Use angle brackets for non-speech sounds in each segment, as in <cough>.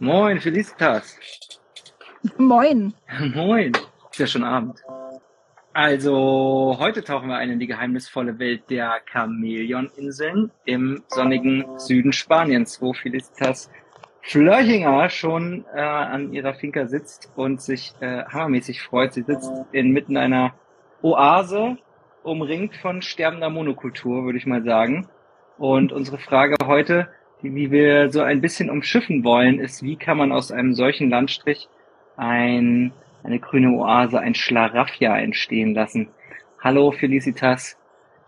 Moin, Felicitas. <laughs> Moin. Moin. Ist ja schon Abend. Also, heute tauchen wir ein in die geheimnisvolle Welt der Chamäleoninseln im sonnigen Süden Spaniens, wo Felicitas Flörchinger schon äh, an ihrer Finca sitzt und sich äh, hammermäßig freut. Sie sitzt inmitten einer Oase, umringt von sterbender Monokultur, würde ich mal sagen. Und unsere Frage heute, die wir so ein bisschen umschiffen wollen, ist, wie kann man aus einem solchen Landstrich ein, eine grüne Oase, ein Schlaraffia entstehen lassen? Hallo Felicitas,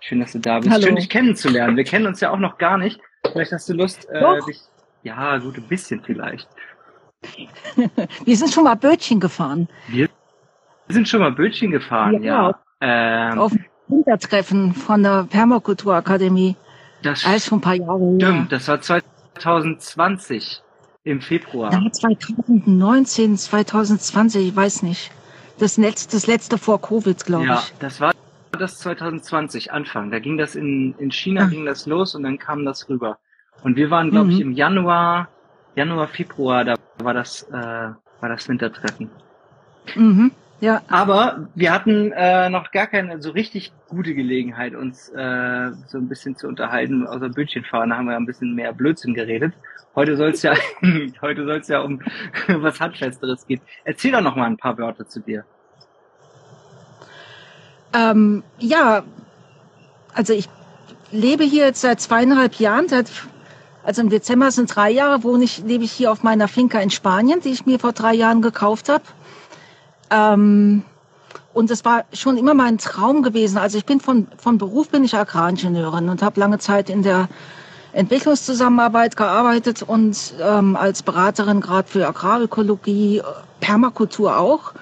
schön, dass du da bist. Hallo. Schön, dich kennenzulernen. Wir kennen uns ja auch noch gar nicht. Vielleicht hast du Lust, äh, dich, ja, gut, ein bisschen vielleicht. <laughs> Wir sind schon mal Bötchen gefahren. Wir sind schon mal Bötchen gefahren, ja. Ja. Ähm, Auf dem Wintertreffen von der Permakulturakademie. Das Alles schon ein paar Jahre her. stimmt, das war 2020 im Februar. Ja, 2019, 2020, ich weiß nicht. Das letzte, das letzte vor Covid, glaube Ja, ich. das war das 2020 Anfang. Da ging das in, in China Ah. ging das los und dann kam das rüber. Und wir waren, glaube ich, Mhm. im Januar, Januar, Februar, da war das, äh, war das Wintertreffen. Mhm. Ja, Aber wir hatten äh, noch gar keine so richtig gute Gelegenheit, uns äh, so ein bisschen zu unterhalten. Außer Bötchenfahren da haben wir ein bisschen mehr Blödsinn geredet. Heute soll es ja, <laughs> <laughs> heute soll es ja um <laughs> was Handfesteres gehen. Erzähl doch noch mal ein paar Wörter zu dir. ähm, ja, also ich lebe hier jetzt seit zweieinhalb Jahren, seit, also im Dezember sind drei Jahre, wohne ich, lebe ich hier auf meiner Finca in Spanien, die ich mir vor drei Jahren gekauft habe. Ähm, und es war schon immer mein Traum gewesen. Also ich bin von, von Beruf bin ich Agraringenieurin und habe lange Zeit in der Entwicklungszusammenarbeit gearbeitet und ähm, als Beraterin gerade für Agrarökologie, äh, Permakultur auch.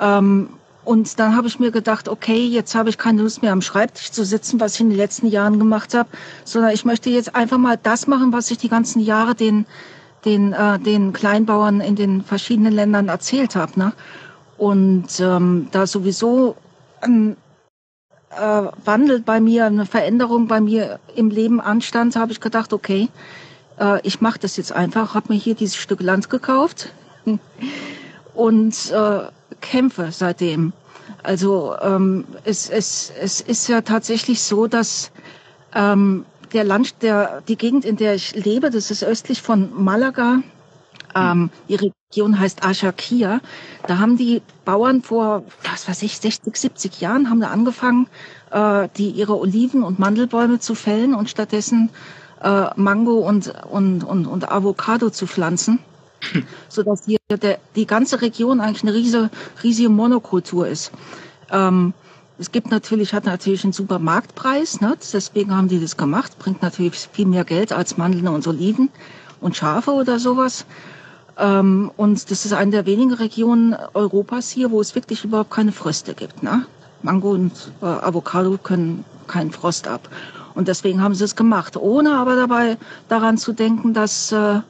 Ähm, und dann habe ich mir gedacht, okay, jetzt habe ich keine Lust mehr am Schreibtisch zu sitzen, was ich in den letzten Jahren gemacht habe, sondern ich möchte jetzt einfach mal das machen, was ich die ganzen Jahre den, den, äh, den Kleinbauern in den verschiedenen Ländern erzählt habe. Ne? Und ähm, da sowieso ein äh, Wandel bei mir, eine Veränderung bei mir im Leben anstand, habe ich gedacht, okay, äh, ich mache das jetzt einfach, habe mir hier dieses Stück Land gekauft <laughs> und äh, kämpfe seitdem. Also ähm, es, es, es ist ja tatsächlich so, dass ähm, der Land, der, die Gegend, in der ich lebe, das ist östlich von Malaga, ähm, die Region heißt Ashakia. Da haben die Bauern vor, was weiß ich, 60, 70 Jahren haben da angefangen, äh, die ihre Oliven- und Mandelbäume zu fällen und stattdessen äh, Mango und, und, und, und Avocado zu pflanzen, sodass hier der, die ganze Region eigentlich eine riesige, riesige Monokultur ist. Ähm, es gibt natürlich, hat natürlich einen super Marktpreis, ne? deswegen haben die das gemacht, bringt natürlich viel mehr Geld als Mandeln und Oliven und Schafe oder sowas. Ähm, und das ist eine der wenigen Regionen Europas hier, wo es wirklich überhaupt keine Fröste gibt. Ne? Mango und äh, Avocado können keinen Frost ab. Und deswegen haben sie es gemacht, ohne aber dabei daran zu denken, dass, äh,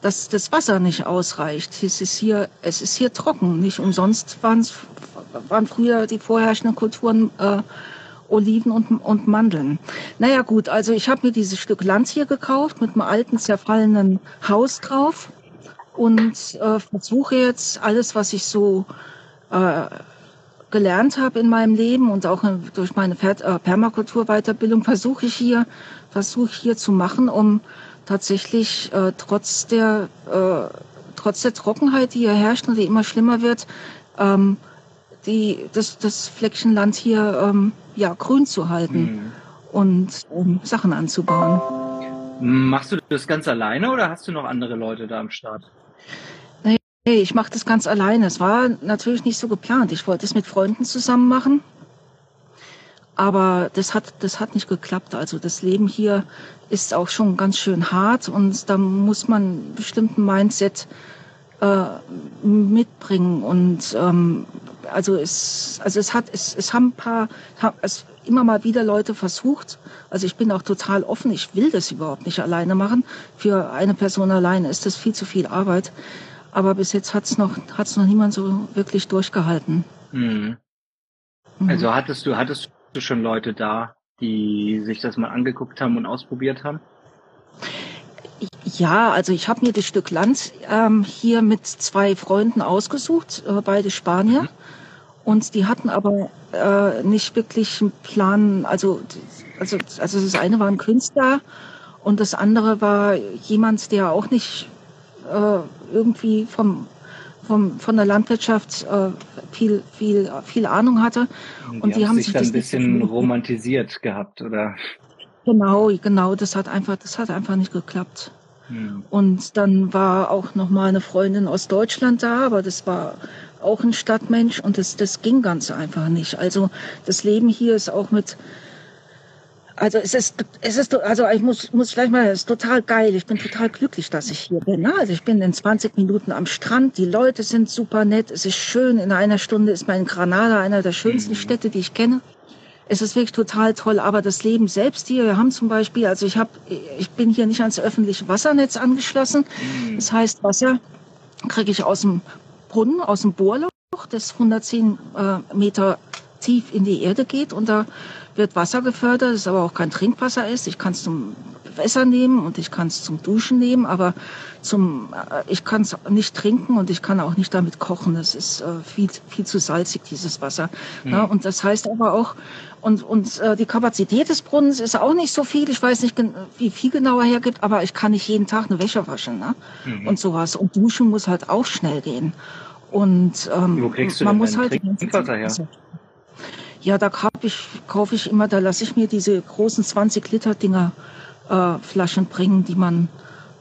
dass das Wasser nicht ausreicht. Es ist hier, es ist hier trocken. Nicht umsonst waren früher die vorherrschenden Kulturen äh, Oliven und, und Mandeln. Naja gut, also ich habe mir dieses Stück Land hier gekauft mit einem alten, zerfallenen Haus drauf und äh, versuche jetzt alles, was ich so äh, gelernt habe in meinem Leben und auch in, durch meine äh, Permakulturweiterbildung versuche ich hier, versuche hier zu machen, um tatsächlich äh, trotz der äh, trotz der Trockenheit, die hier herrscht und die immer schlimmer wird, ähm, die das das Fleckchen Land hier ähm, ja grün zu halten Hm. und um, Sachen anzubauen. Machst du das ganz alleine oder hast du noch andere Leute da am Start? Hey, ich mache das ganz alleine. Es war natürlich nicht so geplant. Ich wollte es mit Freunden zusammen machen. Aber das hat, das hat nicht geklappt. Also das Leben hier ist auch schon ganz schön hart und da muss man einen bestimmten Mindset äh, mitbringen. Und ähm, also es, also es hat, es, es haben ein paar, es immer mal wieder Leute versucht. Also ich bin auch total offen. Ich will das überhaupt nicht alleine machen. Für eine Person alleine ist das viel zu viel Arbeit. Aber bis jetzt hat's noch, hat's noch niemand so wirklich durchgehalten. Hm. Mhm. Also hattest du, hattest du schon Leute da, die sich das mal angeguckt haben und ausprobiert haben? Ja, also ich habe mir das Stück Land ähm, hier mit zwei Freunden ausgesucht, äh, beide Spanier. Mhm. Und die hatten aber äh, nicht wirklich einen Plan, also, also, also das eine war ein Künstler und das andere war jemand, der auch nicht äh, irgendwie vom, vom, von der Landwirtschaft äh, viel, viel, viel Ahnung hatte. Und, und die, haben sich, dann ein bisschen romantisiert gehabt, oder? Genau, genau, das hat einfach, das hat einfach nicht geklappt. Hm. Und dann war auch noch mal eine Freundin aus Deutschland da, aber das war auch ein Stadtmensch und das, das ging ganz einfach nicht. Also das Leben hier ist auch mit, also es ist, es ist, also ich muss, muss gleich mal, es ist total geil. Ich bin total glücklich, dass ich hier bin. Also ich bin in 20 Minuten am Strand. Die Leute sind super nett. Es ist schön. In einer Stunde ist mein Granada einer der schönsten. Städte, die ich kenne. Es ist wirklich total toll. Aber das Leben selbst hier, wir haben zum Beispiel, also ich habe, ich bin hier nicht ans öffentliche Wassernetz angeschlossen. Das heißt, Wasser kriege ich aus dem Brunnen, aus dem Bohrloch, das 110 äh, Meter tief in die Erde geht und da wird Wasser gefördert, das aber auch kein Trinkwasser ist. Ich kann es zum Wässer nehmen und ich kann es zum Duschen nehmen, aber zum, äh, ich kann es nicht trinken und ich kann auch nicht damit kochen. Das ist äh, viel, viel zu salzig, dieses Wasser. Mhm. Ja, und das heißt aber auch, und, und äh, die Kapazität des Brunnens ist auch nicht so viel. Ich weiß nicht, wie viel genauer hergibt, aber ich kann nicht jeden Tag eine Wäsche waschen ne? Mhm. und sowas. Und duschen muss halt auch schnell gehen. Und ähm, Wo kriegst du man muss halt Trinkwasser her? Ja, da kauf ich, kaufe ich immer, da lasse ich mir diese großen 20 Liter Dinger äh, Flaschen bringen, die man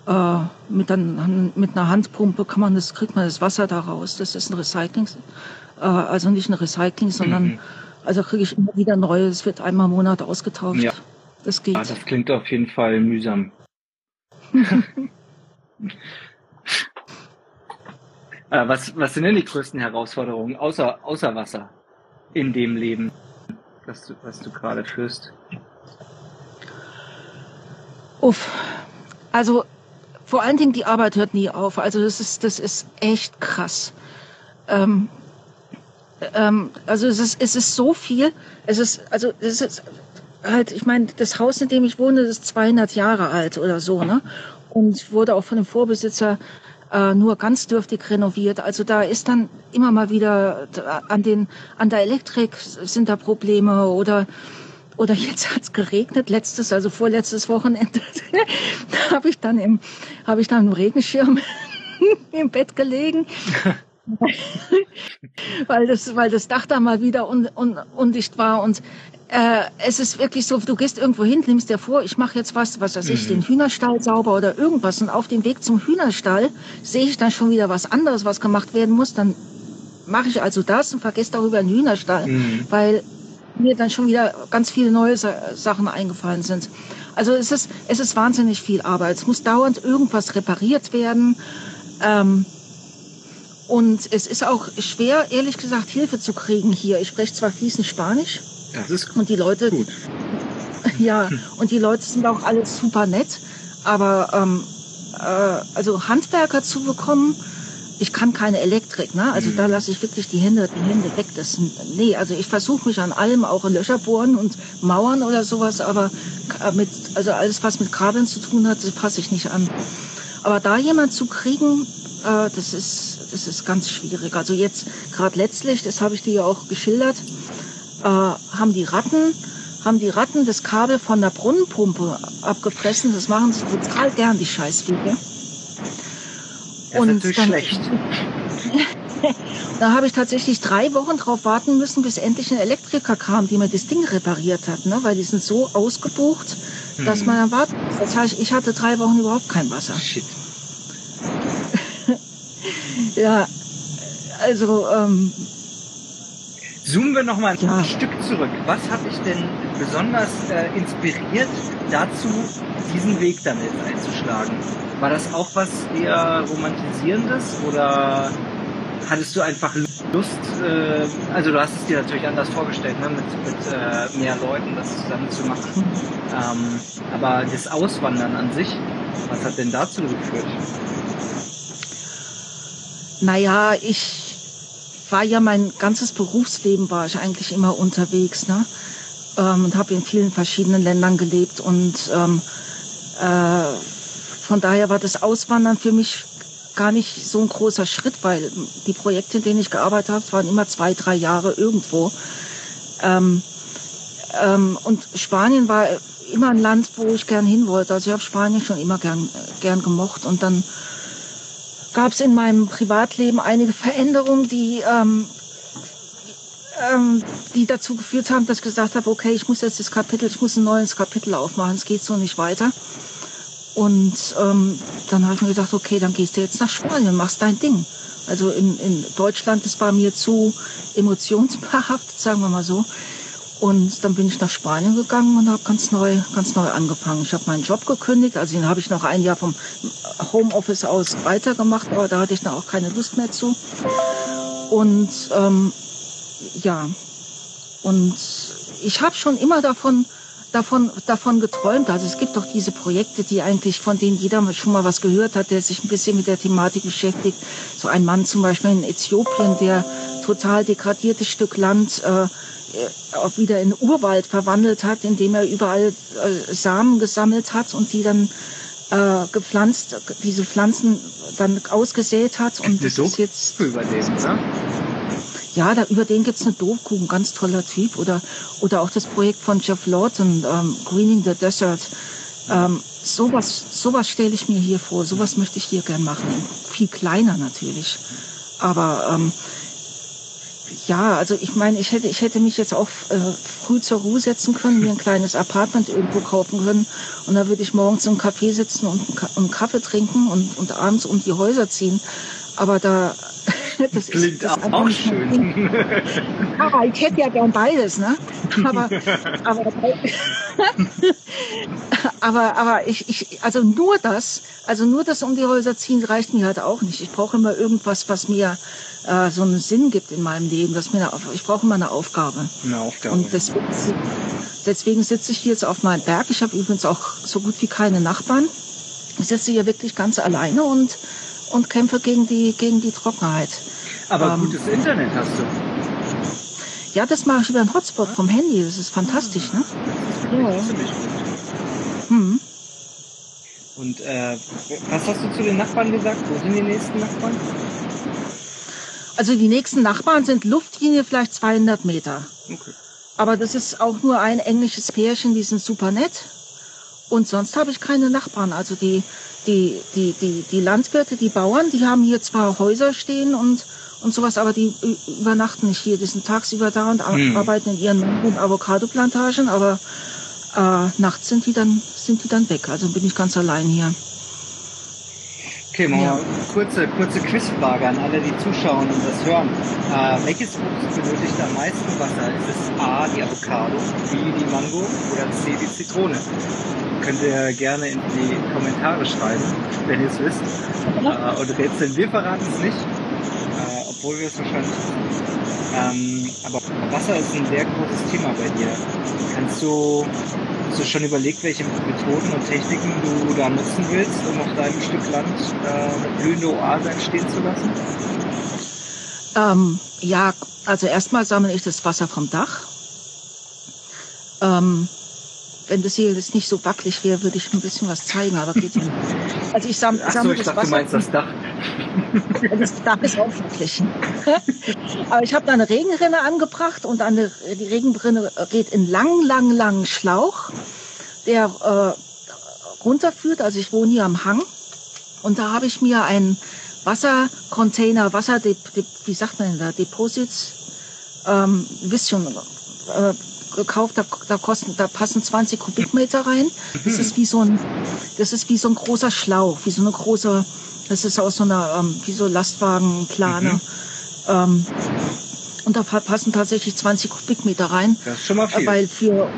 äh, mit, ein, mit einer Handpumpe kann man das, kriegt man das Wasser da raus. Das ist ein Recycling, äh, also nicht ein Recycling, sondern mhm. also kriege ich immer wieder neue. Es wird einmal im Monat ausgetauscht. Ja. Das geht. Ja, das klingt auf jeden Fall mühsam. <laughs> äh, was, was sind denn die größten Herausforderungen außer, außer Wasser? in dem Leben, was du, was du gerade führst? Uff. Also vor allen Dingen die Arbeit hört nie auf. Also das ist, das ist echt krass. Ähm, ähm, also es ist, es ist so viel. Es ist, also es ist halt, ich meine, das Haus, in dem ich wohne, ist 200 Jahre alt oder so, ne? Und wurde auch von dem Vorbesitzer äh, nur ganz dürftig renoviert. Also da ist dann immer mal wieder an den an der Elektrik sind da Probleme oder oder <laughs> jetzt hat's geregnet letztes also vorletztes Wochenende <laughs> da habe ich dann im habe ich dann im Regenschirm <laughs> im Bett gelegen <laughs> weil das weil das Dach da mal wieder un, un, undicht war und äh, es ist wirklich so, du gehst irgendwo hin, nimmst dir vor, ich mache jetzt was, was weiß ich, mhm. den Hühnerstall sauber oder irgendwas und auf dem Weg zum Hühnerstall sehe ich dann schon wieder was anderes, was gemacht werden muss, dann mache ich also das und vergesse darüber den Hühnerstall, mhm. weil mir dann schon wieder ganz viele neue Sachen eingefallen sind. Also es ist, es ist wahnsinnig viel Arbeit. Es muss dauernd irgendwas repariert werden. Ähm, und es ist auch schwer, ehrlich gesagt, Hilfe zu kriegen hier. Ich spreche zwar fließend Spanisch, das ist und die Leute, gut. <laughs> Ja, und die Leute sind auch alle super nett. Aber ähm, äh, also Handwerker zu bekommen, ich kann keine Elektrik, ne? Also mhm. da lasse ich wirklich die Hände, die Hände weg. Das, nee, also ich versuche mich an allem, auch in Löcher bohren und Mauern oder sowas, aber mit, also alles, was mit Kabeln zu tun hat, das passe ich nicht an. Aber da jemand zu kriegen, äh, das ist, das ist ganz schwierig. Also jetzt gerade letztlich, das habe ich dir ja auch geschildert, äh, haben die Ratten haben die Ratten das Kabel von der Brunnenpumpe abgefressen. Das machen sie total gern, die Scheißviecher. Das und ist dann, schlecht. <laughs> da habe ich tatsächlich drei Wochen drauf warten müssen, bis endlich ein Elektriker kam, die mir das Ding repariert hat, ne? weil die sind so ausgebucht, hm. dass man dann warten muss. Das heißt, ich hatte drei Wochen überhaupt kein Wasser. Shit. Ja, also ähm, Zoomen wir noch mal ein ja. Stück zurück. Was hat dich denn besonders äh, inspiriert dazu, diesen Weg damit einzuschlagen? War das auch was eher romantisierendes oder hattest du einfach Lust, äh, also du hast es dir natürlich anders vorgestellt, ne, mit, mit äh, mehr Leuten das zusammen zu machen. Ähm, aber das Auswandern an sich, was hat denn dazu geführt? Naja, ich war ja mein ganzes Berufsleben war ich eigentlich immer unterwegs, ne? Ähm, und habe in vielen verschiedenen Ländern gelebt und ähm, äh, von daher war das Auswandern für mich gar nicht so ein großer Schritt, weil die Projekte, in denen ich gearbeitet habe, waren immer zwei, drei Jahre irgendwo. Ähm, ähm, und Spanien war immer ein Land, wo ich gern hin wollte. Also ich habe Spanien schon immer gern, gern gemocht. Und dann gab es in meinem Privatleben einige Veränderungen, die, ähm, ähm, die dazu geführt haben, dass ich gesagt habe, okay, ich muss jetzt das Kapitel, ich muss ein neues Kapitel aufmachen, es geht so nicht weiter. Und ähm, dann habe ich mir gedacht, okay, dann gehst du jetzt nach Spanien, machst dein Ding. Also in, in Deutschland, das war mir zu emotionsbehaftet, <laughs> sagen wir mal so. Und dann bin ich nach Spanien gegangen und habe ganz neu, ganz neu angefangen. Ich habe meinen Job gekündigt, also den habe ich noch ein Jahr vom Homeoffice aus weitergemacht, aber da hatte ich dann auch keine Lust mehr zu. Und ähm, ja, und ich habe schon immer davon davon, davon geträumt. Also es gibt doch diese Projekte, die eigentlich, von denen jeder schon mal was gehört hat, der sich ein bisschen mit der Thematik beschäftigt. So ein Mann zum Beispiel in Äthiopien, der total degradiertes Stück Land äh, auch wieder in Urwald verwandelt hat, indem er überall äh, Samen gesammelt hat und die dann äh, gepflanzt, diese Pflanzen dann ausgesät hat. Und das ist jetzt über den, oder? Ja, da, über den gibt's eine Doku, ein ganz toller Typ. Oder, oder auch das Projekt von Jeff Lawton, ähm, Greening the Desert. Ähm, sowas sowas stelle ich mir hier vor, sowas möchte ich hier gern machen. Viel kleiner natürlich. Aber ähm, ja, also ich meine, ich hätte, ich hätte mich jetzt auch äh, früh zur Ruhe setzen können, mir ein kleines Apartment irgendwo kaufen können und da würde ich morgens im Café sitzen und, und Kaffee trinken und, und abends um die Häuser ziehen. Aber da das Klingt ist, das auch schön. Aber ich hätte ja gern beides, ne? Aber, <laughs> aber, <laughs> aber, aber ich, ich, also nur das, also nur das um die Häuser ziehen reicht mir halt auch nicht. Ich brauche immer irgendwas, was mir äh, so einen Sinn gibt in meinem Leben. Dass mir eine, ich brauche immer eine Aufgabe. Eine Aufgabe. Und deswegen, deswegen sitze ich hier jetzt auf meinem Berg. Ich habe übrigens auch so gut wie keine Nachbarn. Ich sitze hier wirklich ganz alleine und und kämpfe gegen die, gegen die Trockenheit. Aber ähm, gutes Internet hast du. Ja, das mache ich über einen Hotspot vom Handy. Das ist fantastisch, ne? Ja. Hm. Und äh, was hast du zu den Nachbarn gesagt? Wo sind die nächsten Nachbarn? Also die nächsten Nachbarn sind Luftlinie vielleicht 200 Meter. Okay. Aber das ist auch nur ein englisches Pärchen, die sind super nett. Und sonst habe ich keine Nachbarn. Also die, die, die, die, die Landwirte, die Bauern, die haben hier zwar Häuser stehen und, und sowas, aber die übernachten nicht hier. Die sind tagsüber da und hm. arbeiten in ihren Avocado-Plantagen, aber äh, nachts sind die, dann, sind die dann weg. Also bin ich ganz allein hier. Okay, mal kurze, kurze Quizfrage an alle, die zuschauen und das hören. Äh, welches Obst benötigt am meisten Wasser? Ist es A, die Avocado, B, die Mango oder C, die Zitrone? Könnt ihr gerne in die Kommentare schreiben, wenn ihr es wisst. Äh, und rätseln, wir verraten es nicht, äh, obwohl wir es wahrscheinlich ähm, aber Wasser ist ein sehr großes Thema bei dir. Kannst du Hast du schon überlegt, welche Methoden und Techniken du da nutzen willst, um auf deinem Stück Land äh, eine blühende Oase entstehen zu lassen? Ähm, ja, also erstmal sammle ich das Wasser vom Dach. Ähm, wenn das hier jetzt nicht so wackelig wäre, würde ich ein bisschen was zeigen, aber geht nicht. Also ich sammle, Ach so, ich das dachte, Wasser. Du meinst das Dach. Das Dach ist auch wackelig. aber ich habe da eine Regenrinne angebracht und eine, die Regenrinne geht in lang, lang, langen Schlauch, der äh, runterführt. Also ich wohne hier am Hang und da habe ich mir einen Wassercontainer, Wasser, wie sagt man denn da, Deposits, ähm, wisst schon, äh, gekauft, da, da kosten, da passen 20 Kubikmeter rein. Das ist wie so ein, das ist wie so ein großer Schlauch, wie so eine große, das ist aus so einer, ähm, wie so Lastwagenplane. Mhm. Ähm, und da passen tatsächlich 20 Kubikmeter rein. Das ist schon mal viel. Weil für,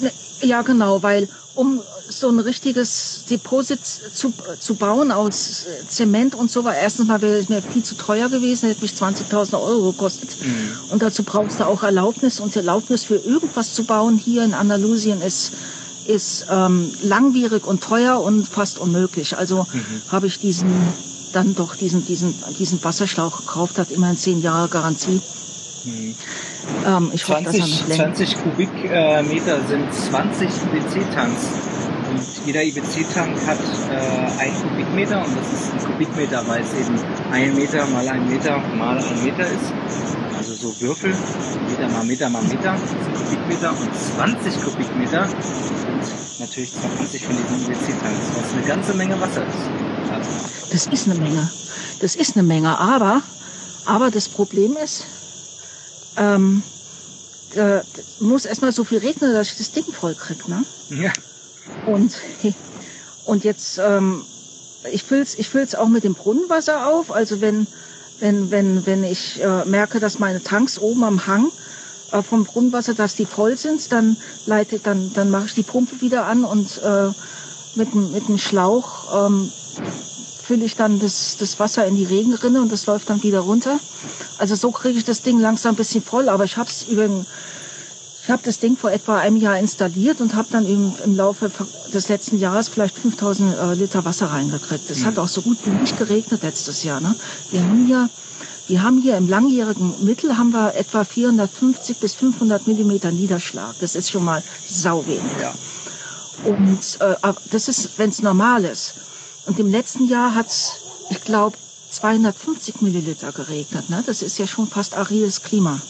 ne, ja genau, weil um so ein richtiges Deposit zu, zu bauen aus Zement und so war erstens mal wäre es mir viel zu teuer gewesen, hätte mich 20.000 Euro gekostet. Mhm. Und dazu brauchst du auch Erlaubnis und Erlaubnis für irgendwas zu bauen hier in Andalusien ist ist ähm, langwierig und teuer und fast unmöglich. Also mhm. habe ich diesen dann doch diesen diesen diesen Wasserschlauch gekauft, hat immerhin zehn Jahre Garantie. Mhm. Ähm, ich 20, hoffe, dass er noch 20 Kubikmeter sind 20 WC-Tanks. Und jeder IBC-Tank hat äh, ein Kubikmeter und das ist ein Kubikmeter, weil es eben ein Meter mal ein Meter mal ein Meter ist. Also so Würfel, Meter mal Meter mal Meter, Kubikmeter und 20 Kubikmeter sind natürlich 20 von diesen IBC-Tanks, was eine ganze Menge Wasser ist. Also. Das ist eine Menge. Das ist eine Menge, aber, aber das Problem ist, ähm, äh, muss erstmal so viel regnen, dass ich das Ding voll krieg, ne? Ja. Und, und jetzt, ähm, ich füll's, ich füll's auch mit dem Brunnenwasser auf. Also wenn, wenn, wenn, wenn ich äh, merke, dass meine Tanks oben am Hang äh, vom Brunnenwasser, dass die voll sind, dann leite, dann, dann mache ich die Pumpe wieder an und äh, mit, mit einem Schlauch ähm, fülle ich dann das, das Wasser in die Regenrinne und das läuft dann wieder runter. Also so kriege ich das Ding langsam ein bisschen voll, aber ich habe es über ich habe das Ding vor etwa einem Jahr installiert und habe dann im, im Laufe des letzten Jahres vielleicht 5000 äh, Liter Wasser reingekriegt. Es mhm. hat auch so gut wie nicht geregnet letztes Jahr. Ne? Wir haben hier wir haben hier im langjährigen Mittel haben wir etwa 450 bis 500 Millimeter Niederschlag. Das ist schon mal sau wenig. Ja. Und äh, das ist, wenn es normal ist. Und im letzten Jahr hat es, ich glaube, 250 Milliliter geregnet. Ne? Das ist ja schon fast arides Klima.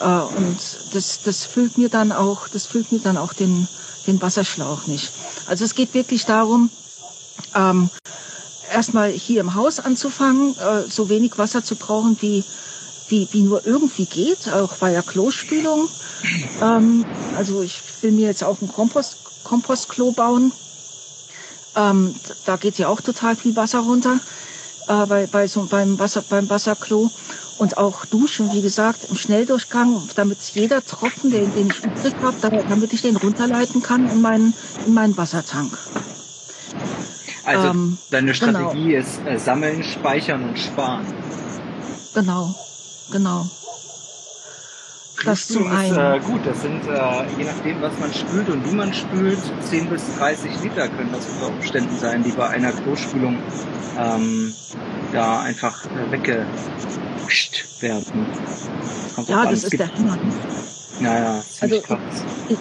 Äh, und das, das füllt mir dann auch, das füllt mir dann auch den, den Wasserschlauch nicht. Also es geht wirklich darum, ähm, erstmal hier im Haus anzufangen, äh, so wenig Wasser zu brauchen, wie, wie, wie nur irgendwie geht, auch bei der Klospülung. Ähm, also ich will mir jetzt auch ein Kompost, Kompostklo bauen. Ähm, da geht ja auch total viel Wasser runter äh, bei, bei so, beim, Wasser, beim Wasserklo. Und auch duschen, wie gesagt, im Schnelldurchgang, damit jeder Tropfen, den, den ich übrig habe, damit ich den runterleiten kann in meinen, in meinen Wassertank. Also ähm, deine genau. Strategie genau. ist äh, sammeln, speichern und sparen. Genau, genau. Das zum ist, einen. Äh, gut, das sind äh, je nachdem, was man spült und wie man spült, 10 bis 30 Liter können das unter Umständen sein, die bei einer Klospülung ähm, da einfach äh, weggewischt werden. ja, das ist der Hammer. Naja, ziemlich also, krass. Ich,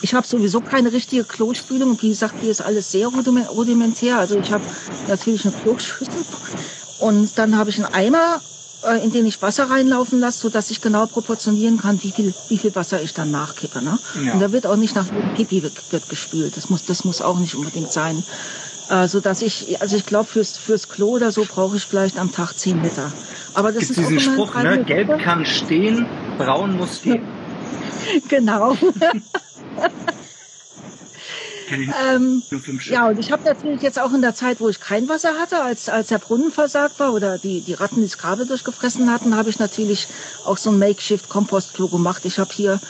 ich habe sowieso keine richtige Klospülung. Wie gesagt, die ist alles sehr rudimentär. Also ich habe natürlich eine Kloschüssel und dann habe ich einen Eimer, äh, in den ich Wasser reinlaufen lasse, so dass ich genau proportionieren kann, wie viel, wie viel Wasser ich dann nachkippe. Ne? Ja. Und da wird auch nicht nach Pipi wird gespült. Das muss, das muss auch nicht unbedingt sein. Äh, so dass ich, also ich glaube fürs fürs Klo oder so brauche ich vielleicht am Tag 10 Liter. Aber das Gibt ist diesen Spruch, ne? Gelb kann stehen, braun muss gehen. <laughs> genau. <laughs> ähm, ja, und ich habe natürlich jetzt auch in der Zeit, wo ich kein Wasser hatte, als, als der Brunnen versagt war oder die, die Ratten das Kabel durchgefressen hatten, habe ich natürlich auch so ein Makeshift-Kompostklo gemacht. Ich habe hier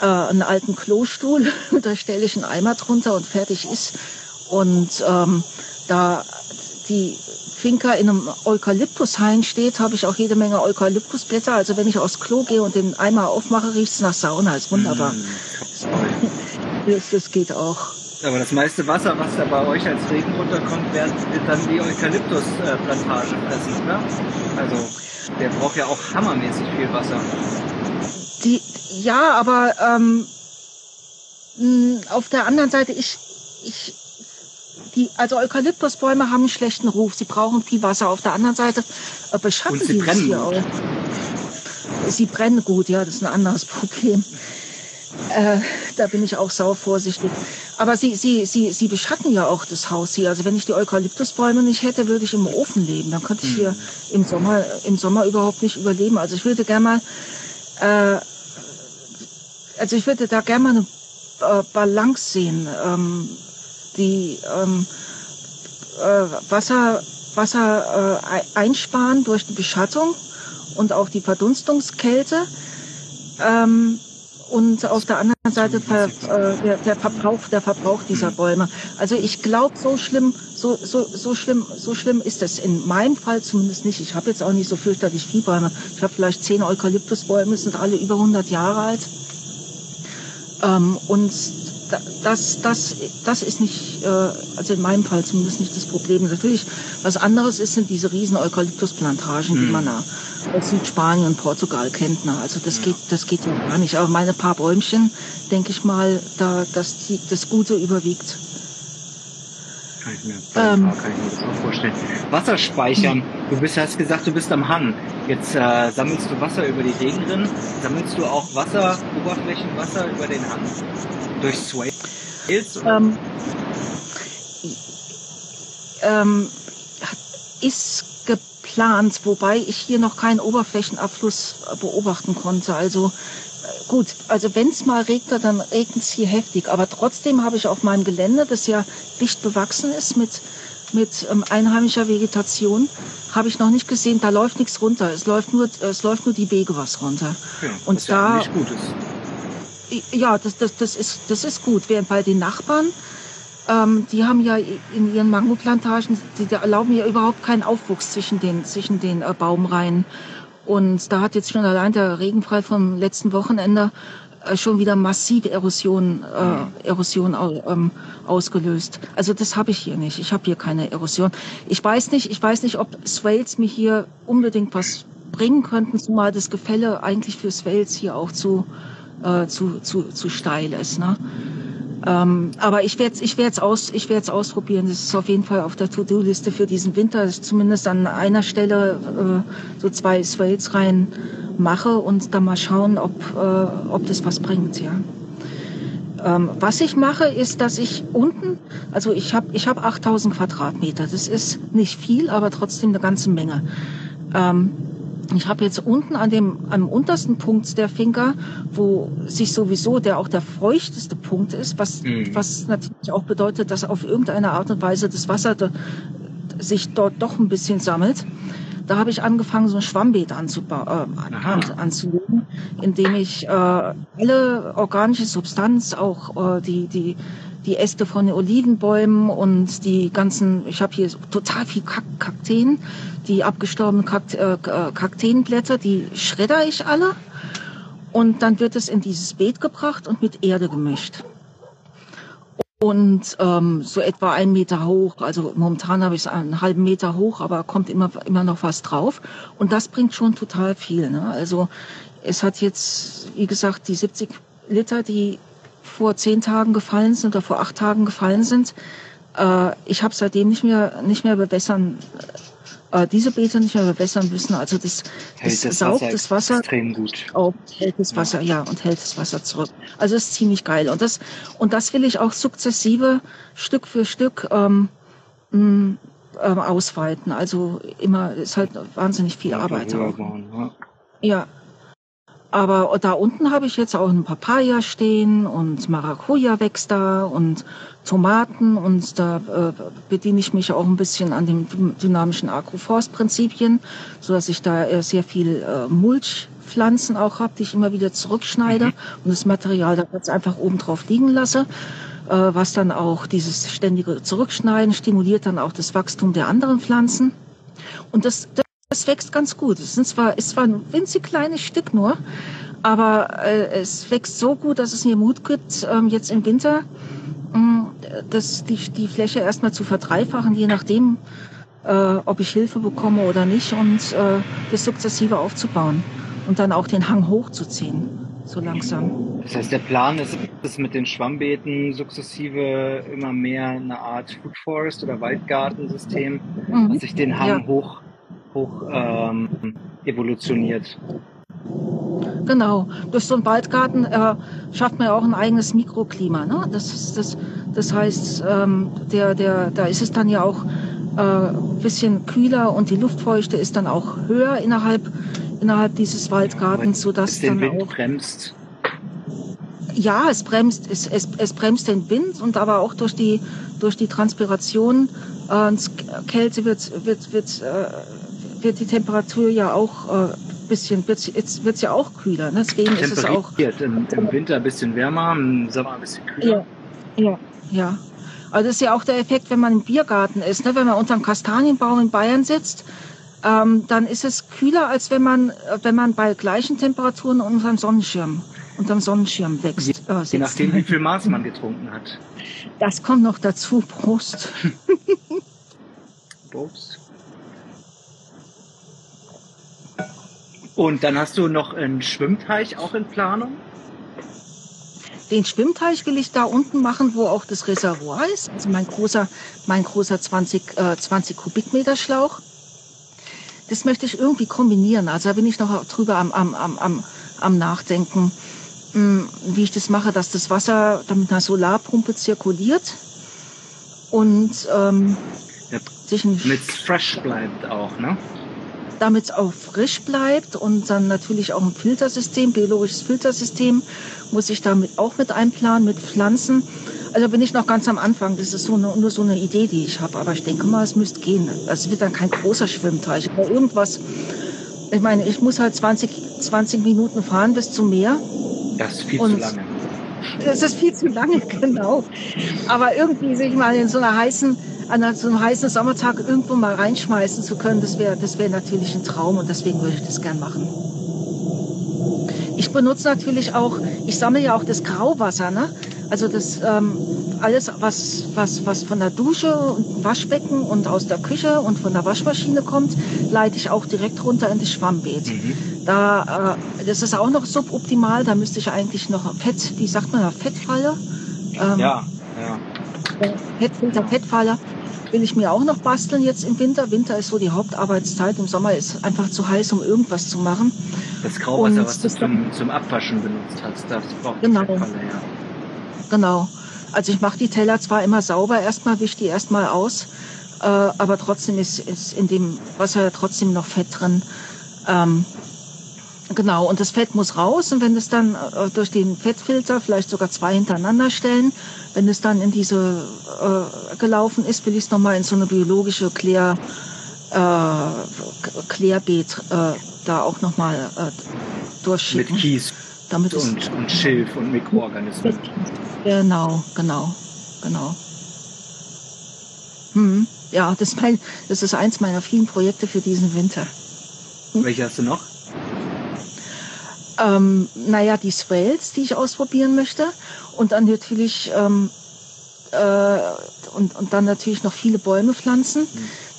äh, einen alten Klostuhl, <laughs> da stelle ich einen Eimer drunter und fertig ist. Und ähm, da die Finca in einem Eukalyptushain steht, habe ich auch jede Menge Eukalyptusblätter. Also wenn ich aufs Klo gehe und den Eimer aufmache, riecht es nach Sauna. Ist wunderbar. Mm, <laughs> das, das geht auch. Aber das meiste Wasser, was da bei euch als Regen runterkommt, wird dann die Eukalyptusplantage fressen, oder? Also der braucht ja auch hammermäßig viel Wasser. Die, ja, aber ähm, auf der anderen Seite, ich, ich, die, also Eukalyptusbäume haben einen schlechten Ruf. Sie brauchen viel Wasser. Auf der anderen Seite äh, beschatten sie, sie hier auch. Sie brennen gut, ja, das ist ein anderes <laughs> Problem. Äh, da bin ich auch sau vorsichtig. Aber sie, sie, sie, sie beschatten ja auch das Haus hier. Also wenn ich die Eukalyptusbäume nicht hätte, würde ich im Ofen leben. Dann könnte ich hier hm. im Sommer, im Sommer überhaupt nicht überleben. Also ich würde gerne mal, äh, also ich würde da gerne mal eine äh, Balance sehen. Ähm, die ähm, äh, Wasser, Wasser äh, einsparen durch die Beschattung und auch die Verdunstungskälte. Ähm, und auf der anderen Seite ver, äh, der, der Verbrauch, der Verbrauch dieser Bäume. Also ich glaube, so schlimm, so, so, so schlimm, so schlimm ist es in meinem Fall zumindest nicht. Ich habe jetzt auch nicht so fürchterlich viel Bäume. Ich habe vielleicht zehn Eukalyptusbäume, sind alle über 100 Jahre alt. Ähm, und das, das, das ist nicht, äh, also in meinem Fall zumindest nicht das Problem. Natürlich, was anderes ist, sind diese riesen Eukalyptusplantagen, hm. die man da aus Südspanien und Portugal kennt. Ne? Also das ja. geht, das geht ja gar nicht. Aber meine paar Bäumchen, denke ich mal, da, dass die, das Gute überwiegt. Kann ich mir, ähm, kann ich mir das auch vorstellen. Wasser speichern. Du bist, hast gesagt, du bist am Hang. Jetzt äh, sammelst du Wasser über die Regenrinnen. Sammelst du auch Wasser, Oberflächenwasser über den Hang? Durch Swales? Ähm, ähm, ist geplant, wobei ich hier noch keinen Oberflächenabfluss beobachten konnte. Also gut, also wenn es mal regnet, dann regnet es hier heftig. Aber trotzdem habe ich auf meinem Gelände, das ja dicht bewachsen ist mit, mit ähm, einheimischer Vegetation, habe ich noch nicht gesehen, da läuft nichts runter. Es läuft nur, es läuft nur die Wege was runter. Ja, Und was da, ja nicht gut ist. Ja, das, das, das, ist, das ist gut. Während bei den Nachbarn, ähm, die haben ja in ihren Mangoplantagen, die, die erlauben ja überhaupt keinen Aufwuchs zwischen den, zwischen den äh, Baumreihen. Und da hat jetzt schon allein der Regenfall vom letzten Wochenende äh, schon wieder massive Erosion, äh, Erosion ähm, ausgelöst. Also das habe ich hier nicht. Ich habe hier keine Erosion. Ich weiß nicht, ich weiß nicht, ob Swales mir hier unbedingt was bringen könnten, zumal das Gefälle eigentlich für Swales hier auch zu, äh, zu, zu, zu steil ist. Ne? Ähm, aber ich werde es ich werd's aus, ich werd's ausprobieren. Das ist auf jeden Fall auf der To-Do-Liste für diesen Winter, dass ich zumindest an einer Stelle äh, so zwei Swales rein mache und dann mal schauen, ob, äh, ob das was bringt. Ja. Ähm, was ich mache, ist, dass ich unten, also ich habe ich hab 8000 Quadratmeter. Das ist nicht viel, aber trotzdem eine ganze Menge. Ähm, ich habe jetzt unten an dem am untersten Punkt der Finker, wo sich sowieso der auch der feuchteste Punkt ist, was mhm. was natürlich auch bedeutet, dass auf irgendeine Art und Weise das Wasser da, sich dort doch ein bisschen sammelt. Da habe ich angefangen, so ein Schwammbeet anzubauen, äh, anzulegen, indem ich äh, alle organische Substanz, auch äh, die die die Äste von den Olivenbäumen und die ganzen, ich habe hier total viel Kakteen, die abgestorbenen Kakt, äh, Kakteenblätter, die schredder ich alle und dann wird es in dieses Beet gebracht und mit Erde gemischt. Und ähm, so etwa einen Meter hoch, also momentan habe ich es einen halben Meter hoch, aber kommt immer, immer noch was drauf. Und das bringt schon total viel. Ne? Also es hat jetzt, wie gesagt, die 70 Liter, die vor zehn Tagen gefallen sind oder vor acht Tagen gefallen sind. Äh, ich habe seitdem nicht mehr nicht mehr bewässern äh, diese Beete nicht mehr bewässern müssen. Also das, das, das saugt Wasser das Wasser extrem gut. Auf, hält das Wasser, ja. ja, und hält das Wasser zurück. Also das ist ziemlich geil. Und das und das will ich auch sukzessive Stück für Stück ähm, mh, ähm, ausweiten. Also immer ist halt wahnsinnig viel ja, Arbeit. Ja. ja, aber da unten habe ich jetzt auch ein Papaya stehen und Maracuja wächst da und Tomaten und da äh, bediene ich mich auch ein bisschen an den dynamischen Agroforst-Prinzipien, so dass ich da äh, sehr viel äh, Mulchpflanzen auch habe, die ich immer wieder zurückschneide mhm. und das Material da jetzt einfach oben drauf liegen lasse, äh, was dann auch dieses ständige Zurückschneiden stimuliert dann auch das Wachstum der anderen Pflanzen. Und das, das es wächst ganz gut. Es sind zwar, ist zwar ein winzig kleines Stück nur, aber äh, es wächst so gut, dass es mir Mut gibt, ähm, jetzt im Winter ähm, das, die, die Fläche erstmal zu verdreifachen, je nachdem, äh, ob ich Hilfe bekomme oder nicht, und äh, das sukzessive aufzubauen und dann auch den Hang hochzuziehen, so langsam. Das heißt, der Plan ist, es mit den Schwammbeeten sukzessive immer mehr eine Art Food Forest oder Waldgartensystem, mhm. was sich den Hang ja. hoch hoch ähm, evolutioniert. Genau. Durch so einen Waldgarten äh, schafft man ja auch ein eigenes Mikroklima. Ne? Das, das, das heißt, ähm, der, der, da ist es dann ja auch äh, bisschen kühler und die Luftfeuchte ist dann auch höher innerhalb, innerhalb dieses Waldgartens, sodass den dann Wind auch bremst. Ja, es bremst, es, es, es bremst den Wind und aber auch durch die durch die Transpiration äh, Kälte wird wird wird äh, wird die Temperatur ja auch äh, bisschen, wird jetzt wird's ja auch kühler. Ne? Deswegen ist es auch. Im, Im Winter ein bisschen wärmer, im Sommer ein bisschen kühler. Ja, ja, ja. Also das ist ja auch der Effekt, wenn man im Biergarten ist. Ne? Wenn man unter einem Kastanienbaum in Bayern sitzt, ähm, dann ist es kühler, als wenn man, wenn man bei gleichen Temperaturen unter einem Sonnenschirm, unterm Sonnenschirm wächst. Je, äh, je nachdem, wie viel Maß man getrunken hat. Das kommt noch dazu. Prost. <laughs> Prost. Und dann hast du noch einen Schwimmteich auch in Planung? den Schwimmteich will ich da unten machen, wo auch das Reservoir ist. Also mein großer, mein großer 20, äh, 20 Kubikmeter Schlauch. Das möchte ich irgendwie kombinieren. Also da bin ich noch drüber am, am, am, am, am Nachdenken, mh, hm, wie ich das mache, dass das Wasser dann mit einer Solarpumpe zirkuliert und ähm, ja, mit fresh bleibt auch, ne? Damit es auch frisch bleibt und dann natürlich auch ein Filtersystem, biologisches Filtersystem muss ich damit auch mit einplanen, mit Pflanzen. Also bin ich noch ganz am Anfang. Das ist so eine, nur so eine Idee, die ich habe. Aber ich denke mal, es müsste gehen. Es wird dann kein großer Schwimmteich, aber irgendwas. Ich meine, ich muss halt 20, 20 Minuten fahren bis zum Meer. Das ist viel und zu lange. Das ist viel zu lange, <laughs> genau. Aber irgendwie sich mal in so einer heißen an so einem heißen Sommertag irgendwo mal reinschmeißen zu können, das wäre das wäre natürlich ein Traum und deswegen würde ich das gern machen. Ich benutze natürlich auch, ich sammle ja auch das Grauwasser, ne? Also das ähm, alles, was, was, was von der Dusche und Waschbecken und aus der Küche und von der Waschmaschine kommt, leite ich auch direkt runter in das Schwammbeet. Mhm. Da, äh, das ist auch noch suboptimal, da müsste ich eigentlich noch Fett, wie sagt man da, Fettfalle? Ähm, ja, ja. Fettfilter, Fettfalle will ich mir auch noch basteln jetzt im Winter. Winter ist so die Hauptarbeitszeit. Im Sommer ist einfach zu heiß, um irgendwas zu machen. Das Grauwasser, was du zum, zum Abwaschen benutzt hast, das braucht genau. Falle, ja. Genau. Also ich mache die Teller zwar immer sauber, erstmal wische die erstmal aus, äh, aber trotzdem ist, ist in dem Wasser ja trotzdem noch Fett drin. Ähm, Genau, und das Fett muss raus und wenn es dann äh, durch den Fettfilter, vielleicht sogar zwei hintereinander stellen, wenn es dann in diese äh, gelaufen ist, will ich es nochmal in so eine biologische Klär, äh, Klärbeet äh, da auch nochmal äh, durchschicken. Mit Kies damit und, es, und Schilf und Mikroorganismen. Genau, genau, genau. Hm, ja, das ist, mein, das ist eins meiner vielen Projekte für diesen Winter. Hm? Welche hast du noch? Ähm, naja, die Swells, die ich ausprobieren möchte. Und dann natürlich, ähm, äh, und, und dann natürlich noch viele Bäume pflanzen.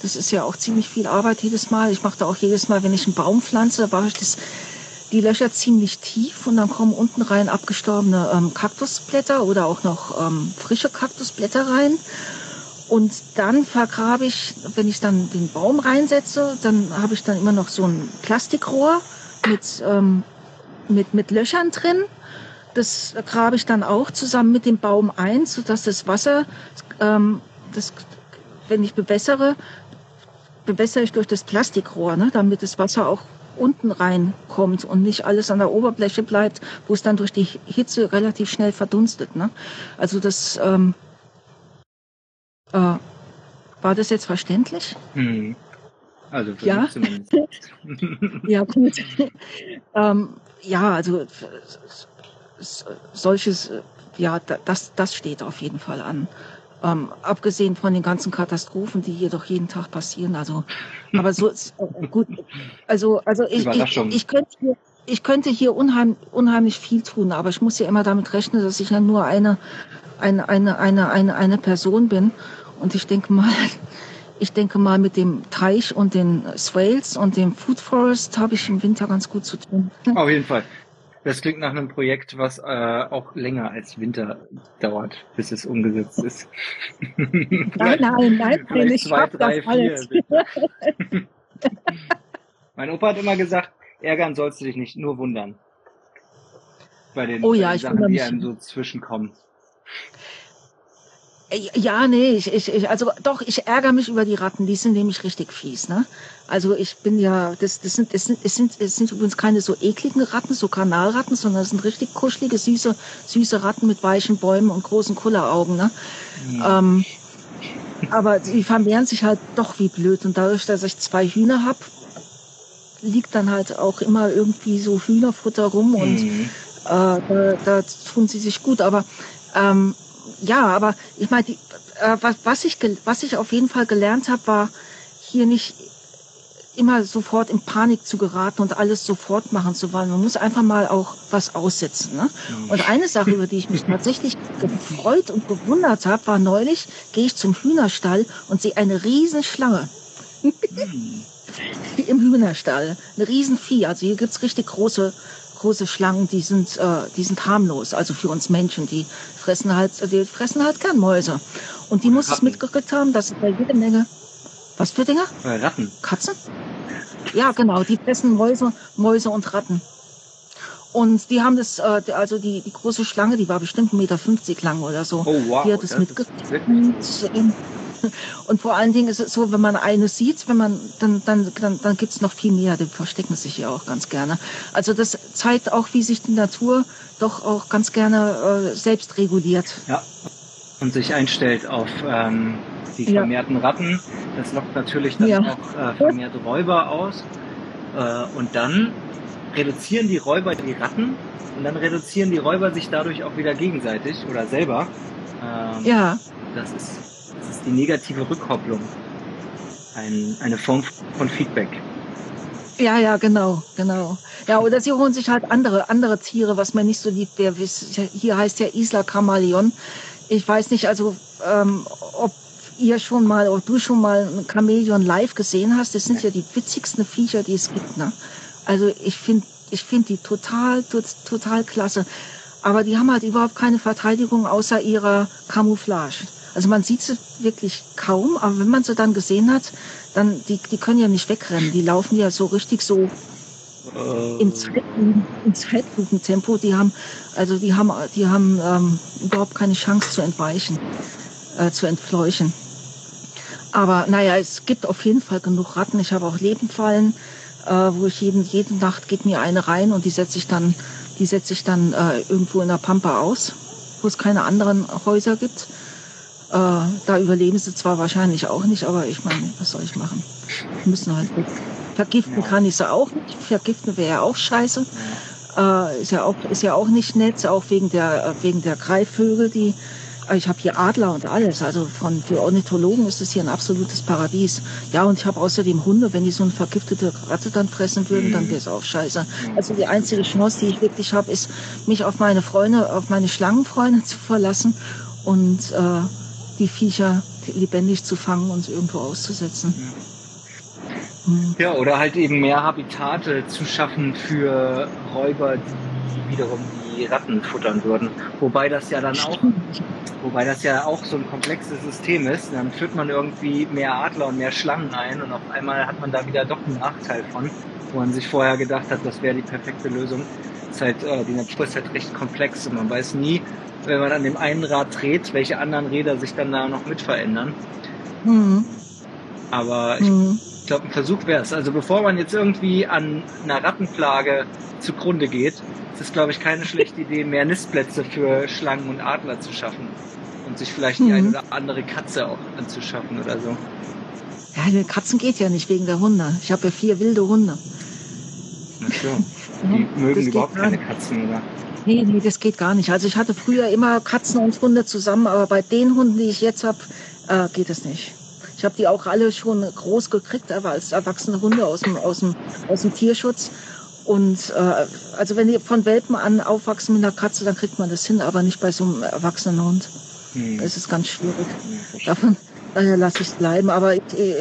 Das ist ja auch ziemlich viel Arbeit jedes Mal. Ich mache da auch jedes Mal, wenn ich einen Baum pflanze, da mache ich das, die Löcher ziemlich tief und dann kommen unten rein abgestorbene ähm, Kaktusblätter oder auch noch ähm, frische Kaktusblätter rein. Und dann vergrabe ich, wenn ich dann den Baum reinsetze, dann habe ich dann immer noch so ein Plastikrohr mit ähm, mit, mit Löchern drin. Das grabe ich dann auch zusammen mit dem Baum ein, sodass das Wasser, ähm, das, wenn ich bewässere, bewässere ich durch das Plastikrohr, ne, damit das Wasser auch unten reinkommt und nicht alles an der Oberfläche bleibt, wo es dann durch die Hitze relativ schnell verdunstet. Ne? Also das ähm, äh, war das jetzt verständlich? Hm. Also für ja. <laughs> ja, gut. <laughs> ähm, ja, also solches, ja, das, das steht auf jeden Fall an. Ähm, abgesehen von den ganzen Katastrophen, die hier doch jeden Tag passieren. Also, aber so ist äh, gut. Also, also ich, ich, ich könnte hier, ich könnte hier unheim, unheimlich viel tun, aber ich muss ja immer damit rechnen, dass ich ja nur eine, eine, eine, eine, eine, eine Person bin. Und ich denke mal, ich denke mal, mit dem Teich und den Swales und dem Food Forest habe ich im Winter ganz gut zu tun. Auf jeden Fall. Das klingt nach einem Projekt, was äh, auch länger als Winter dauert, bis es umgesetzt ist. <laughs> nein, nein, nein, nein ich zwei, drei, das alles. <laughs> mein Opa hat immer gesagt, ärgern sollst du dich nicht, nur wundern. Bei den, oh, ja, den ich Sachen, die einem so zwischenkommen. Ja, nee, ich, ich, ich, also doch, ich ärgere mich über die Ratten, die sind nämlich richtig fies, ne? Also ich bin ja, das, das sind, das sind, es sind, es sind übrigens keine so ekligen Ratten, so Kanalratten, sondern es sind richtig kuschelige, süße, süße Ratten mit weichen Bäumen und großen Kulleraugen, ne? Mhm. Ähm, aber die vermehren sich halt doch wie blöd und dadurch, dass ich zwei Hühner hab, liegt dann halt auch immer irgendwie so Hühnerfutter rum und mhm. äh, da, da tun sie sich gut, aber ähm, ja, aber ich meine, äh, was, was, ich, was ich auf jeden Fall gelernt habe, war hier nicht immer sofort in Panik zu geraten und alles sofort machen zu wollen. Man muss einfach mal auch was aussetzen. Ne? Und eine Sache, über die ich mich tatsächlich gefreut und gewundert habe, war neulich, gehe ich zum Hühnerstall und sehe eine Riesenschlange. <laughs> Im Hühnerstall. Eine Riesenvieh. Also hier gibt's richtig große große Schlangen, die sind, äh, die sind harmlos. Also für uns Menschen, die fressen halt, die fressen halt gern Mäuse. Und die muss es mitgekriegt haben, dass bei jede Menge. Was für Dinger? Äh, Ratten. Katzen? Ja, genau. Die fressen Mäuse, Mäuse und Ratten. Und die haben das, äh, also die, die große Schlange, die war bestimmt 1,50 Meter lang oder so. Oh, wow. Die hat es mitgekriegt. Und, ähm, <laughs> und vor allen Dingen ist es so, wenn man eine sieht, wenn man, dann, dann, dann, dann gibt's noch viel mehr, die verstecken sich ja auch ganz gerne. Also das zeigt auch, wie sich die Natur doch auch ganz gerne äh, selbst reguliert. Ja. Und sich einstellt auf ähm, die vermehrten ja. Ratten. Das lockt natürlich dann ja. auch äh, vermehrt Räuber aus. Äh, und dann reduzieren die Räuber die Ratten und dann reduzieren die Räuber sich dadurch auch wieder gegenseitig oder selber. Ähm, ja. Das ist, das ist die negative Rückkopplung. Ein, eine Form von Feedback. Ja, ja, genau, genau. Ja, oder sie holen sich halt andere, andere Tiere, was mir nicht so liebt. Der, hier heißt ja Isla Chamaleon. Ich weiß nicht, also ähm, ob ihr schon mal, ob du schon mal ein Chamäleon live gesehen hast. Das sind ja die witzigsten Viecher, die es gibt. Ne? Also ich finde ich finde die total, total klasse. Aber die haben halt überhaupt keine Verteidigung außer ihrer Camouflage. Also man sieht sie wirklich kaum, aber wenn man sie dann gesehen hat, dann die, die können ja nicht wegrennen. Die laufen ja so richtig so äh. im, im Zeitlupentempo. Die haben also die haben die haben ähm, überhaupt keine Chance zu entweichen, äh, zu entfleuchen. Aber naja, es gibt auf jeden Fall genug Ratten. Ich habe auch Lebenfallen äh, wo ich jeden, jede Nacht geht mir eine rein und die setze ich dann, die setze ich dann äh, irgendwo in der Pampa aus, wo es keine anderen Häuser gibt. Äh, da überleben sie zwar wahrscheinlich auch nicht, aber ich meine, was soll ich machen? Die müssen halt weg. Vergiften kann ich sie auch nicht. Vergiften wäre ja auch scheiße. Äh, ist ja auch ist ja auch nicht nett, auch wegen der wegen der Greifvögel, die ich habe hier Adler und alles. Also von für Ornithologen ist es hier ein absolutes Paradies. Ja, und ich habe außerdem Hunde. Wenn die so eine vergiftete Ratte dann fressen würden, dann wäre es auch scheiße. Also die einzige Chance, die ich wirklich habe, ist, mich auf meine Freunde, auf meine Schlangenfreunde <laughs> zu verlassen und äh, die Viecher lebendig zu fangen und irgendwo auszusetzen. Ja, oder halt eben mehr Habitate zu schaffen für Räuber, die wiederum die Ratten futtern würden. Wobei das ja dann auch Wobei das ja auch so ein komplexes System ist. Dann führt man irgendwie mehr Adler und mehr Schlangen ein und auf einmal hat man da wieder doch einen Nachteil von, wo man sich vorher gedacht hat, das wäre die perfekte Lösung. Ist halt, äh, die Natur ist halt recht komplex und man weiß nie, wenn man an dem einen Rad dreht, welche anderen Räder sich dann da noch mit verändern. Mhm. Aber ich mhm. glaube, ein Versuch wäre es. Also bevor man jetzt irgendwie an einer Rattenplage zugrunde geht, ist es, glaube ich, keine schlechte Idee, mehr Nistplätze für Schlangen und Adler zu schaffen. Und sich vielleicht mhm. die ein oder andere Katze auch anzuschaffen oder so. Ja, die Katzen geht ja nicht wegen der Hunde. Ich habe ja vier wilde Hunde. Ach so. Die ja, mögen überhaupt keine Katzen, oder? Nee, nee, das geht gar nicht. Also ich hatte früher immer Katzen und Hunde zusammen, aber bei den Hunden, die ich jetzt habe, äh, geht es nicht. Ich habe die auch alle schon groß gekriegt, aber als erwachsene Hunde aus dem, aus dem, aus dem Tierschutz. Und äh, also wenn die von Welpen an aufwachsen mit einer Katze, dann kriegt man das hin, aber nicht bei so einem erwachsenen Hund. Hm. Das ist ganz schwierig. Davon, daher lasse ich es bleiben. Aber ich, ich,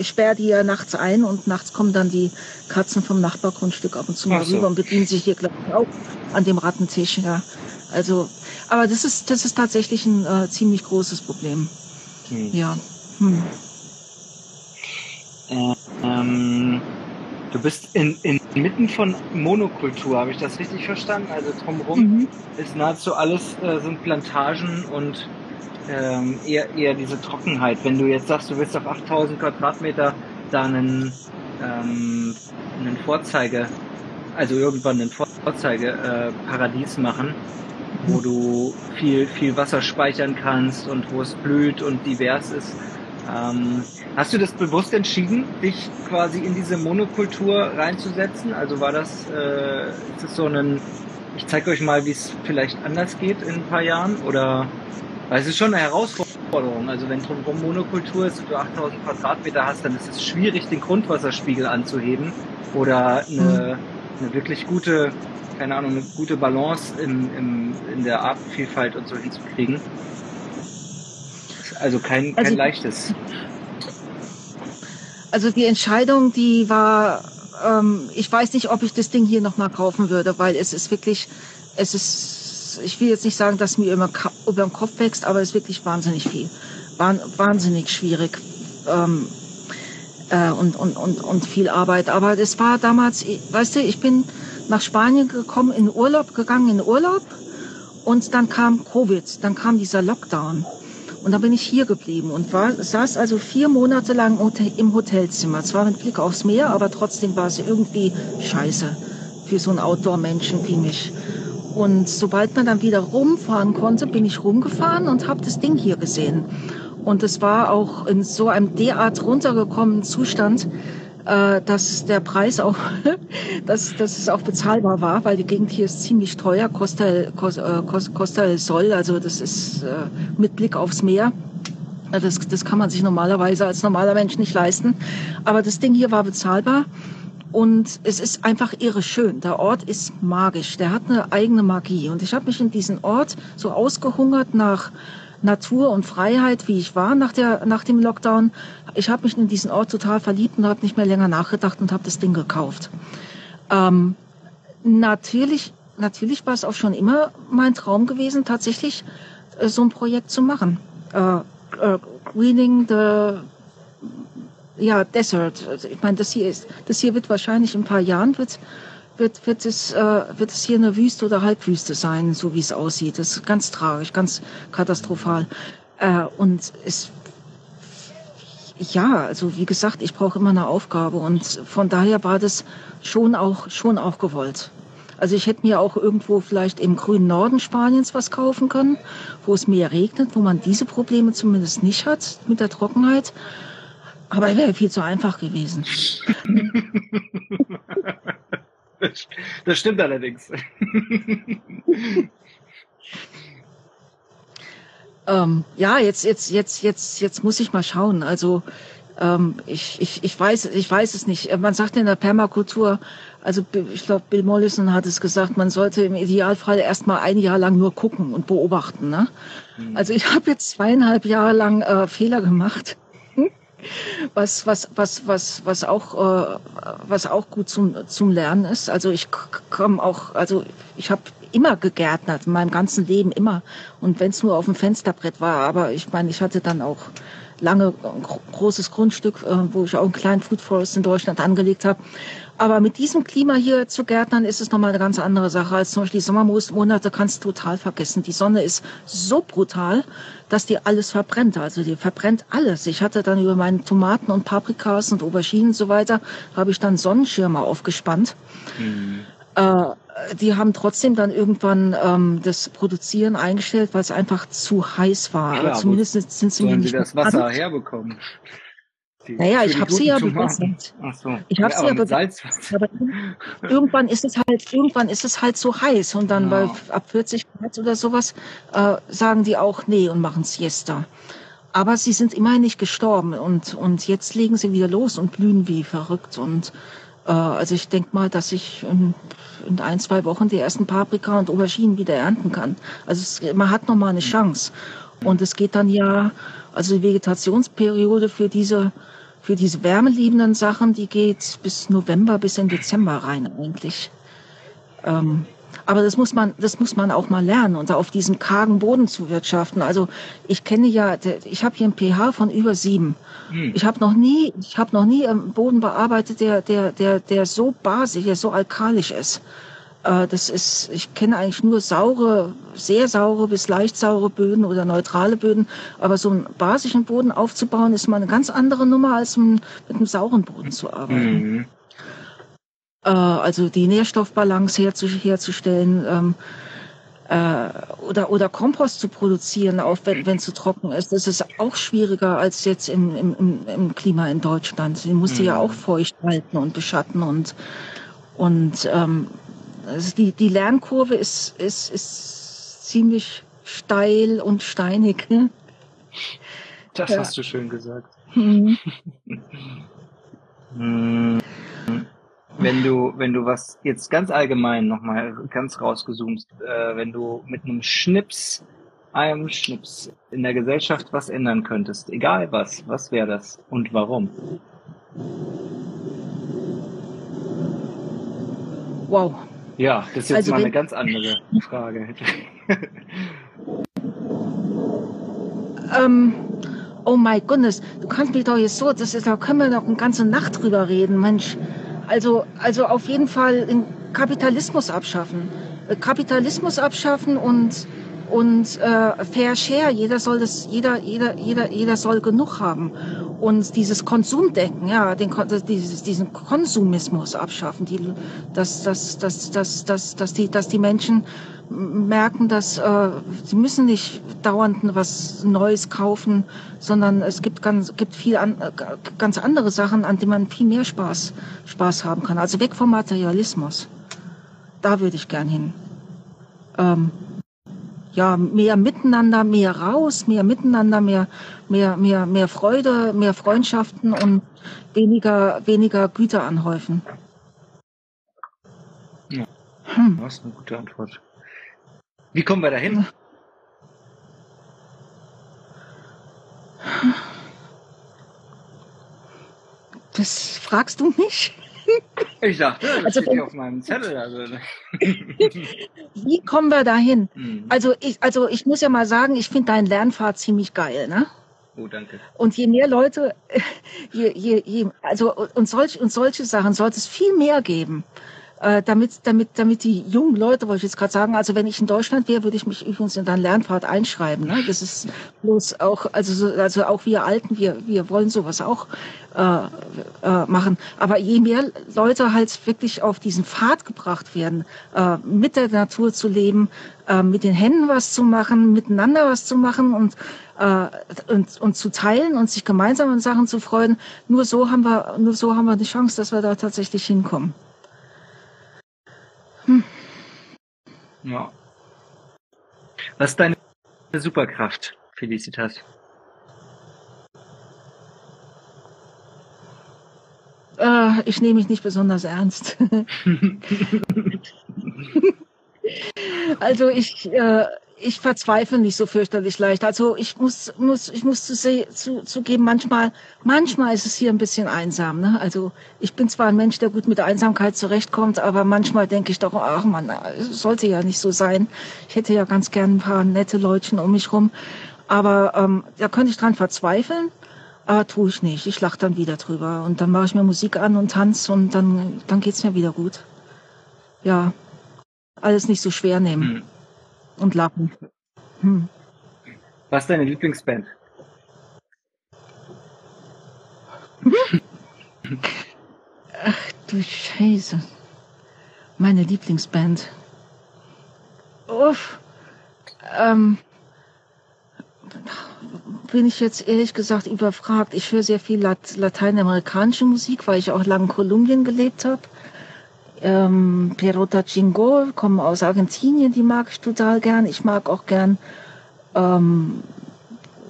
ich sperre die ja nachts ein und nachts kommen dann die Katzen vom Nachbargrundstück ab und zu mal so. rüber und bedienen sich hier, glaube ich, auch an dem Rattentisch. Ja. Also, aber das ist, das ist tatsächlich ein äh, ziemlich großes Problem. Hm. Ja. Hm. Äh, ähm, Du bist in, inmitten von Monokultur, habe ich das richtig verstanden? Also drumherum mhm. ist nahezu alles äh, sind Plantagen und ähm, eher, eher diese Trockenheit. Wenn du jetzt sagst, du willst auf 8000 Quadratmeter da einen, ähm, einen Vorzeige, also irgendwann einen Vorzeigeparadies äh, machen, wo du viel, viel Wasser speichern kannst und wo es blüht und divers ist, ähm, hast du das bewusst entschieden, dich quasi in diese Monokultur reinzusetzen? Also war das, äh, ist das so ein, ich zeige euch mal, wie es vielleicht anders geht in ein paar Jahren? Oder, es ist schon eine Herausforderung. Also wenn drumherum Monokultur ist und du 8000 Quadratmeter hast, dann ist es schwierig, den Grundwasserspiegel anzuheben oder eine, eine wirklich gute, keine Ahnung, eine gute Balance in, in, in der Artenvielfalt und so hinzukriegen. Also kein, kein also, leichtes. Also die Entscheidung, die war ähm, ich weiß nicht, ob ich das Ding hier nochmal kaufen würde, weil es ist wirklich, es ist, ich will jetzt nicht sagen, dass mir immer über den Kopf wächst, aber es ist wirklich wahnsinnig viel. wahnsinnig schwierig. Ähm, äh, und, und, und, und viel Arbeit. Aber das war damals, weißt du, ich bin nach Spanien gekommen, in Urlaub gegangen, in Urlaub. Und dann kam Covid, dann kam dieser Lockdown. Und dann bin ich hier geblieben und war, saß also vier Monate lang im Hotelzimmer. Zwar mit Blick aufs Meer, aber trotzdem war es irgendwie scheiße für so einen Outdoor-Menschen wie mich. Und sobald man dann wieder rumfahren konnte, bin ich rumgefahren und habe das Ding hier gesehen. Und es war auch in so einem derart runtergekommenen Zustand, äh, dass der Preis auch, <laughs> dass, dass es auch bezahlbar war, weil die Gegend hier ist ziemlich teuer, Costa, Costa, Costa del Sol, also das ist äh, mit Blick aufs Meer. Das, das kann man sich normalerweise als normaler Mensch nicht leisten. Aber das Ding hier war bezahlbar. Und es ist einfach irre schön. Der Ort ist magisch. Der hat eine eigene Magie. Und ich habe mich in diesen Ort so ausgehungert nach Natur und Freiheit, wie ich war nach, der, nach dem Lockdown. Ich habe mich in diesen Ort total verliebt und habe nicht mehr länger nachgedacht und habe das Ding gekauft. Ähm, natürlich, natürlich war es auch schon immer mein Traum gewesen, tatsächlich äh, so ein Projekt zu machen. Äh, äh, Greening the ja, Desert. Also ich meine, das hier ist, das hier wird wahrscheinlich in ein paar Jahren wird wird, wird, es, äh, wird es hier eine Wüste oder Halbwüste sein, so wie es aussieht. Das ist ganz tragisch, ganz katastrophal. Äh, und es, ja, also wie gesagt, ich brauche immer eine Aufgabe und von daher war das schon auch, schon auch gewollt. Also ich hätte mir auch irgendwo vielleicht im grünen Norden Spaniens was kaufen können, wo es mehr regnet, wo man diese Probleme zumindest nicht hat mit der Trockenheit. Aber wäre viel zu einfach gewesen. <laughs> Das stimmt allerdings. ähm, ja, jetzt, jetzt, jetzt, jetzt, jetzt muss ich mal schauen. Also ähm, ich, ich, ich weiß, ich weiß es nicht. Man sagt in der Permakultur, also ich glaube, Bill Mollison hat es gesagt, man sollte im Idealfall erst mal ein Jahr lang nur gucken und beobachten. Ne? Mhm. Also ich habe jetzt zweieinhalb Jahre lang äh, Fehler gemacht was, was, was, was, was auch, äh, was auch gut zum, zum Lernen ist. Also ich komme auch, also ich habe immer gegärtnert, in meinem ganzen Leben immer. Und wenn es nur auf dem Fensterbrett war, aber ich meine, ich hatte dann auch lange großes Grundstück, äh, wo ich auch einen kleinen Food Forest in Deutschland angelegt habe. Aber mit diesem Klima hier zu Gärtnern ist es nochmal eine ganz andere Sache als zum Beispiel die Sommermonate kannst du total vergessen. Die Sonne ist so brutal, dass die alles verbrennt. Also die verbrennt alles. Ich hatte dann über meine Tomaten und Paprikas und Auberginen und so weiter, habe ich dann Sonnenschirme aufgespannt. Mhm. Äh, die haben trotzdem dann irgendwann ähm, das Produzieren eingestellt, weil es einfach zu heiß war. Klar, Aber zumindest sind sie nicht sie das Wasser herbekommen. Die, naja, ich habe sie ja bewässert. So. Ich habe ja, sie ja bewässert. Aber irgendwann ist es halt, irgendwann ist es halt so heiß und dann genau. bei ab 40 Grad oder sowas äh, sagen die auch nee und machen Siesta. Aber sie sind immerhin nicht gestorben und und jetzt legen sie wieder los und blühen wie verrückt und äh, also ich denke mal, dass ich in, in, ein zwei Wochen die ersten Paprika und Auberginen wieder ernten kann. Also es, man hat noch mal eine Chance und es geht dann ja also die Vegetationsperiode für diese, für diese wärmeliebenden Sachen, die geht bis November, bis in Dezember rein eigentlich. Ähm, aber das muss man, das muss man auch mal lernen und auf diesem kargen Boden zu wirtschaften. Also ich kenne ja, ich habe hier ein pH von über sieben. Hm. Ich habe noch nie, ich habe noch nie einen Boden bearbeitet, der, der, der, der so basisch, der so alkalisch ist. Äh, das ist, ich kenne eigentlich nur saure, sehr saure bis leicht saure Böden oder neutrale Böden. Aber so einen basischen Boden aufzubauen, ist mal eine ganz andere Nummer, als mit einem sauren Boden zu arbeiten. Mhm. Äh, also die Nährstoffbalance herzustellen. Ähm, äh, oder, oder Kompost zu produzieren, auch wenn es zu trocken ist. Das ist auch schwieriger als jetzt im, im, im Klima in Deutschland. Die musst du mhm. ja auch feucht halten und beschatten und, und ähm, also die, die Lernkurve ist, ist, ist ziemlich steil und steinig. Ne? Das ja. hast du schön gesagt. Mhm. <laughs> wenn du, wenn du was jetzt ganz allgemein nochmal ganz rausgezoomst, äh, wenn du mit einem Schnips, einem Schnips in der Gesellschaft was ändern könntest, egal was, was wäre das und warum? Wow. Ja, das ist jetzt also mal eine ganz andere Frage. <laughs> ähm, oh my goodness, du kannst mich doch jetzt so, das ist, da können wir noch eine ganze Nacht drüber reden, Mensch. Also, also auf jeden Fall den Kapitalismus abschaffen. Äh, Kapitalismus abschaffen und und äh, Fair Share, jeder soll das, jeder, jeder, jeder, jeder soll genug haben und dieses Konsumdenken, ja, den, dieses, diesen Konsumismus abschaffen, die, dass, dass, dass, dass, dass, dass, die, dass die Menschen merken, dass äh, sie müssen nicht dauernd was Neues kaufen, sondern es gibt ganz, gibt viel an, ganz andere Sachen, an denen man viel mehr Spaß, Spaß haben kann. Also weg vom Materialismus. Da würde ich gern hin. Ähm, ja, mehr miteinander, mehr raus, mehr miteinander, mehr, mehr, mehr, mehr Freude, mehr Freundschaften und weniger, weniger Güter anhäufen. Ja, hm. das ist eine gute Antwort. Wie kommen wir dahin? Das fragst du mich? Ich dachte, das also, steht hier auf meinem Zettel. Also. <laughs> Wie kommen wir dahin? Mhm. Also ich, also ich muss ja mal sagen, ich finde deinen Lernpfad ziemlich geil, ne? Oh, danke. Und je mehr Leute, <laughs> je, je, je, also und solch, und solche Sachen sollte es viel mehr geben äh, damit, damit, damit die jungen Leute, wollte ich jetzt gerade sagen, also wenn ich in Deutschland wäre, würde ich mich übrigens in deinen Lernpfad einschreiben. Ne? Das ist bloß auch, also, also auch wir Alten, wir, wir wollen sowas auch äh, äh, machen. Aber je mehr Leute halt wirklich auf diesen Pfad gebracht werden, äh, mit der Natur zu leben, äh, mit den Händen was zu machen, miteinander was zu machen und äh, und, und zu teilen und sich gemeinsam an Sachen zu freuen. Nur so haben wir, nur so haben wir die Chance, dass wir da tatsächlich hinkommen. Ja. Was ist deine Superkraft, Felicitas? Äh, ich nehme mich nicht besonders ernst. <laughs> <laughs> also ich, äh, ich verzweifle nicht so fürchterlich leicht. Also ich muss, muss, ich muss zu, zu, zugeben, manchmal, manchmal ist es hier ein bisschen einsam. Ne? Also ich bin zwar ein Mensch, der gut mit der Einsamkeit zurechtkommt, aber manchmal denke ich doch, ach man, sollte ja nicht so sein. Ich hätte ja ganz gern ein paar nette Leutchen um mich rum. Aber ähm, da könnte ich dran verzweifeln. Aber tue ich nicht. Ich lache dann wieder drüber. Und dann mache ich mir Musik an und tanze und dann, dann geht's mir wieder gut. Ja, alles nicht so schwer nehmen. Und lachen. Hm. Was ist deine Lieblingsband? Ach du Scheiße. Meine Lieblingsband. Uff. Ähm, bin ich jetzt ehrlich gesagt überfragt. Ich höre sehr viel lateinamerikanische Musik, weil ich auch lange in Kolumbien gelebt habe. Ähm, Perota Chingo kommen aus Argentinien, die mag ich total gern. Ich mag auch gern, ähm,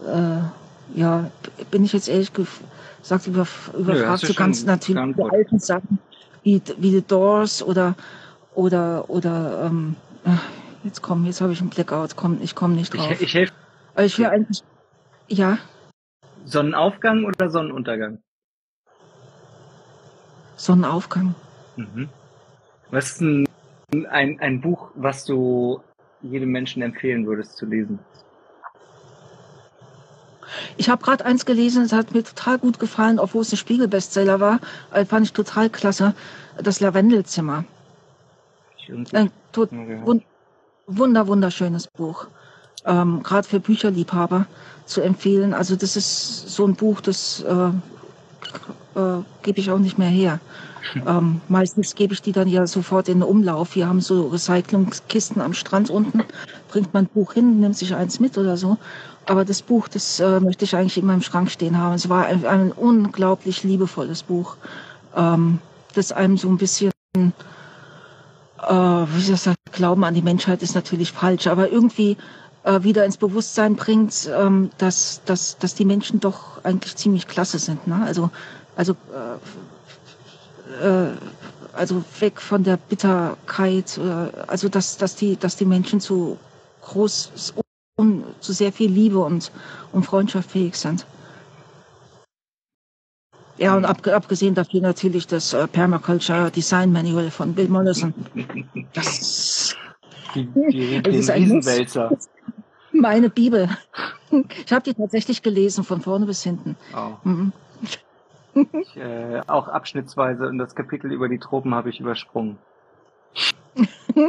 äh, ja, bin ich jetzt ehrlich gesagt über, überfragt, ja, so ganz natürlich die alten Sachen wie, wie The Doors oder, oder, oder, ähm, jetzt komm, jetzt habe ich einen Blackout, komm, ich komme nicht drauf. Ich, ich helfe. ich will eigentlich, ja. Sonnenaufgang oder Sonnenuntergang? Sonnenaufgang. Mhm. Was ist ein, ein, ein Buch, was du jedem Menschen empfehlen würdest zu lesen? Ich habe gerade eins gelesen, es hat mir total gut gefallen, obwohl es ein Spiegelbestseller war. Äh, fand ich total klasse. Das Lavendelzimmer. Ein tot, wund, wunder, wunderschönes Buch. Ähm, gerade für Bücherliebhaber zu empfehlen. Also das ist so ein Buch, das äh, äh, gebe ich auch nicht mehr her. Ähm, meistens gebe ich die dann ja sofort in den Umlauf. Wir haben so Recyclingskisten am Strand unten. Bringt man ein Buch hin, nimmt sich eins mit oder so. Aber das Buch, das äh, möchte ich eigentlich immer im Schrank stehen haben. Es war ein, ein unglaublich liebevolles Buch, ähm, das einem so ein bisschen, äh, wie soll ich sagen, Glauben an die Menschheit ist natürlich falsch, aber irgendwie äh, wieder ins Bewusstsein bringt, ähm, dass, dass, dass die Menschen doch eigentlich ziemlich klasse sind. Ne? Also, also äh, äh, also weg von der Bitterkeit, äh, also dass, dass, die, dass die Menschen zu groß, um, zu sehr viel Liebe und, und Freundschaft fähig sind. Ja, und ab, abgesehen dafür natürlich das äh, Permaculture Design Manual von Bill Mollison. Das <laughs> die, die, den Riesenwälzer. Meine Bibel. Ich habe die tatsächlich gelesen, von vorne bis hinten. Oh. Mhm. Ich, äh, auch abschnittsweise und das Kapitel über die Tropen habe ich übersprungen. <laughs>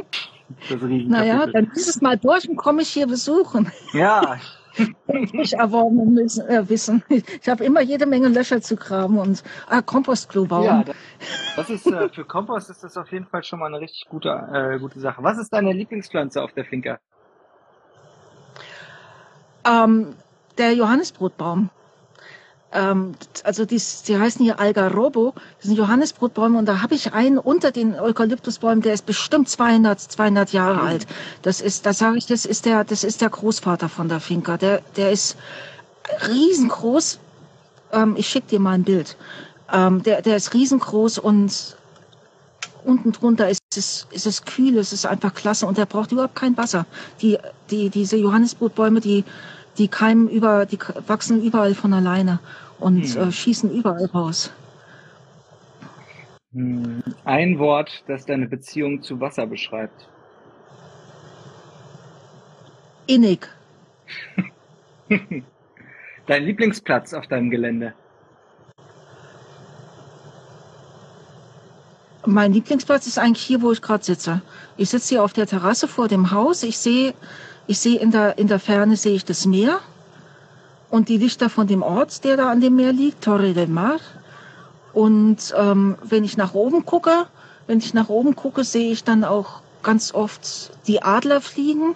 Das naja, dann ist es mal durch und komme ich hier besuchen. Ja, <laughs> ich erworben müssen, äh, wissen. Ich habe immer jede Menge Löcher zu graben und äh, Kompostklo bauen. Ja, das ist äh, für Kompost ist das auf jeden Fall schon mal eine richtig gute, äh, gute Sache. Was ist deine Lieblingspflanze auf der Finca? Ähm, der Johannisbrotbaum. Ähm, also die, die heißen hier Algarobo, das sind Johannisbrotbäume und da habe ich einen unter den Eukalyptusbäumen, der ist bestimmt 200, 200 Jahre mhm. alt. Das ist, da sage ich, das ist der, das ist der Großvater von der Finca. Der, der ist riesengroß. Ähm, ich schicke dir mal ein Bild. Ähm, der, der ist riesengroß und unten drunter ist es, ist es kühl, es ist einfach klasse und der braucht überhaupt kein Wasser. Die, die, diese Johannisbrotbäume, die die keimen über, die wachsen überall von alleine und hm. äh, schießen überall raus. Hm. Ein Wort, das deine Beziehung zu Wasser beschreibt. Innig. <laughs> Dein Lieblingsplatz auf deinem Gelände? Mein Lieblingsplatz ist eigentlich hier, wo ich gerade sitze. Ich sitze hier auf der Terrasse vor dem Haus. Ich sehe ich sehe in der, in der Ferne sehe ich das Meer und die Lichter von dem Ort, der da an dem Meer liegt, Torre del Mar. Und ähm, wenn ich nach oben gucke, wenn ich nach oben gucke, sehe ich dann auch ganz oft die Adler fliegen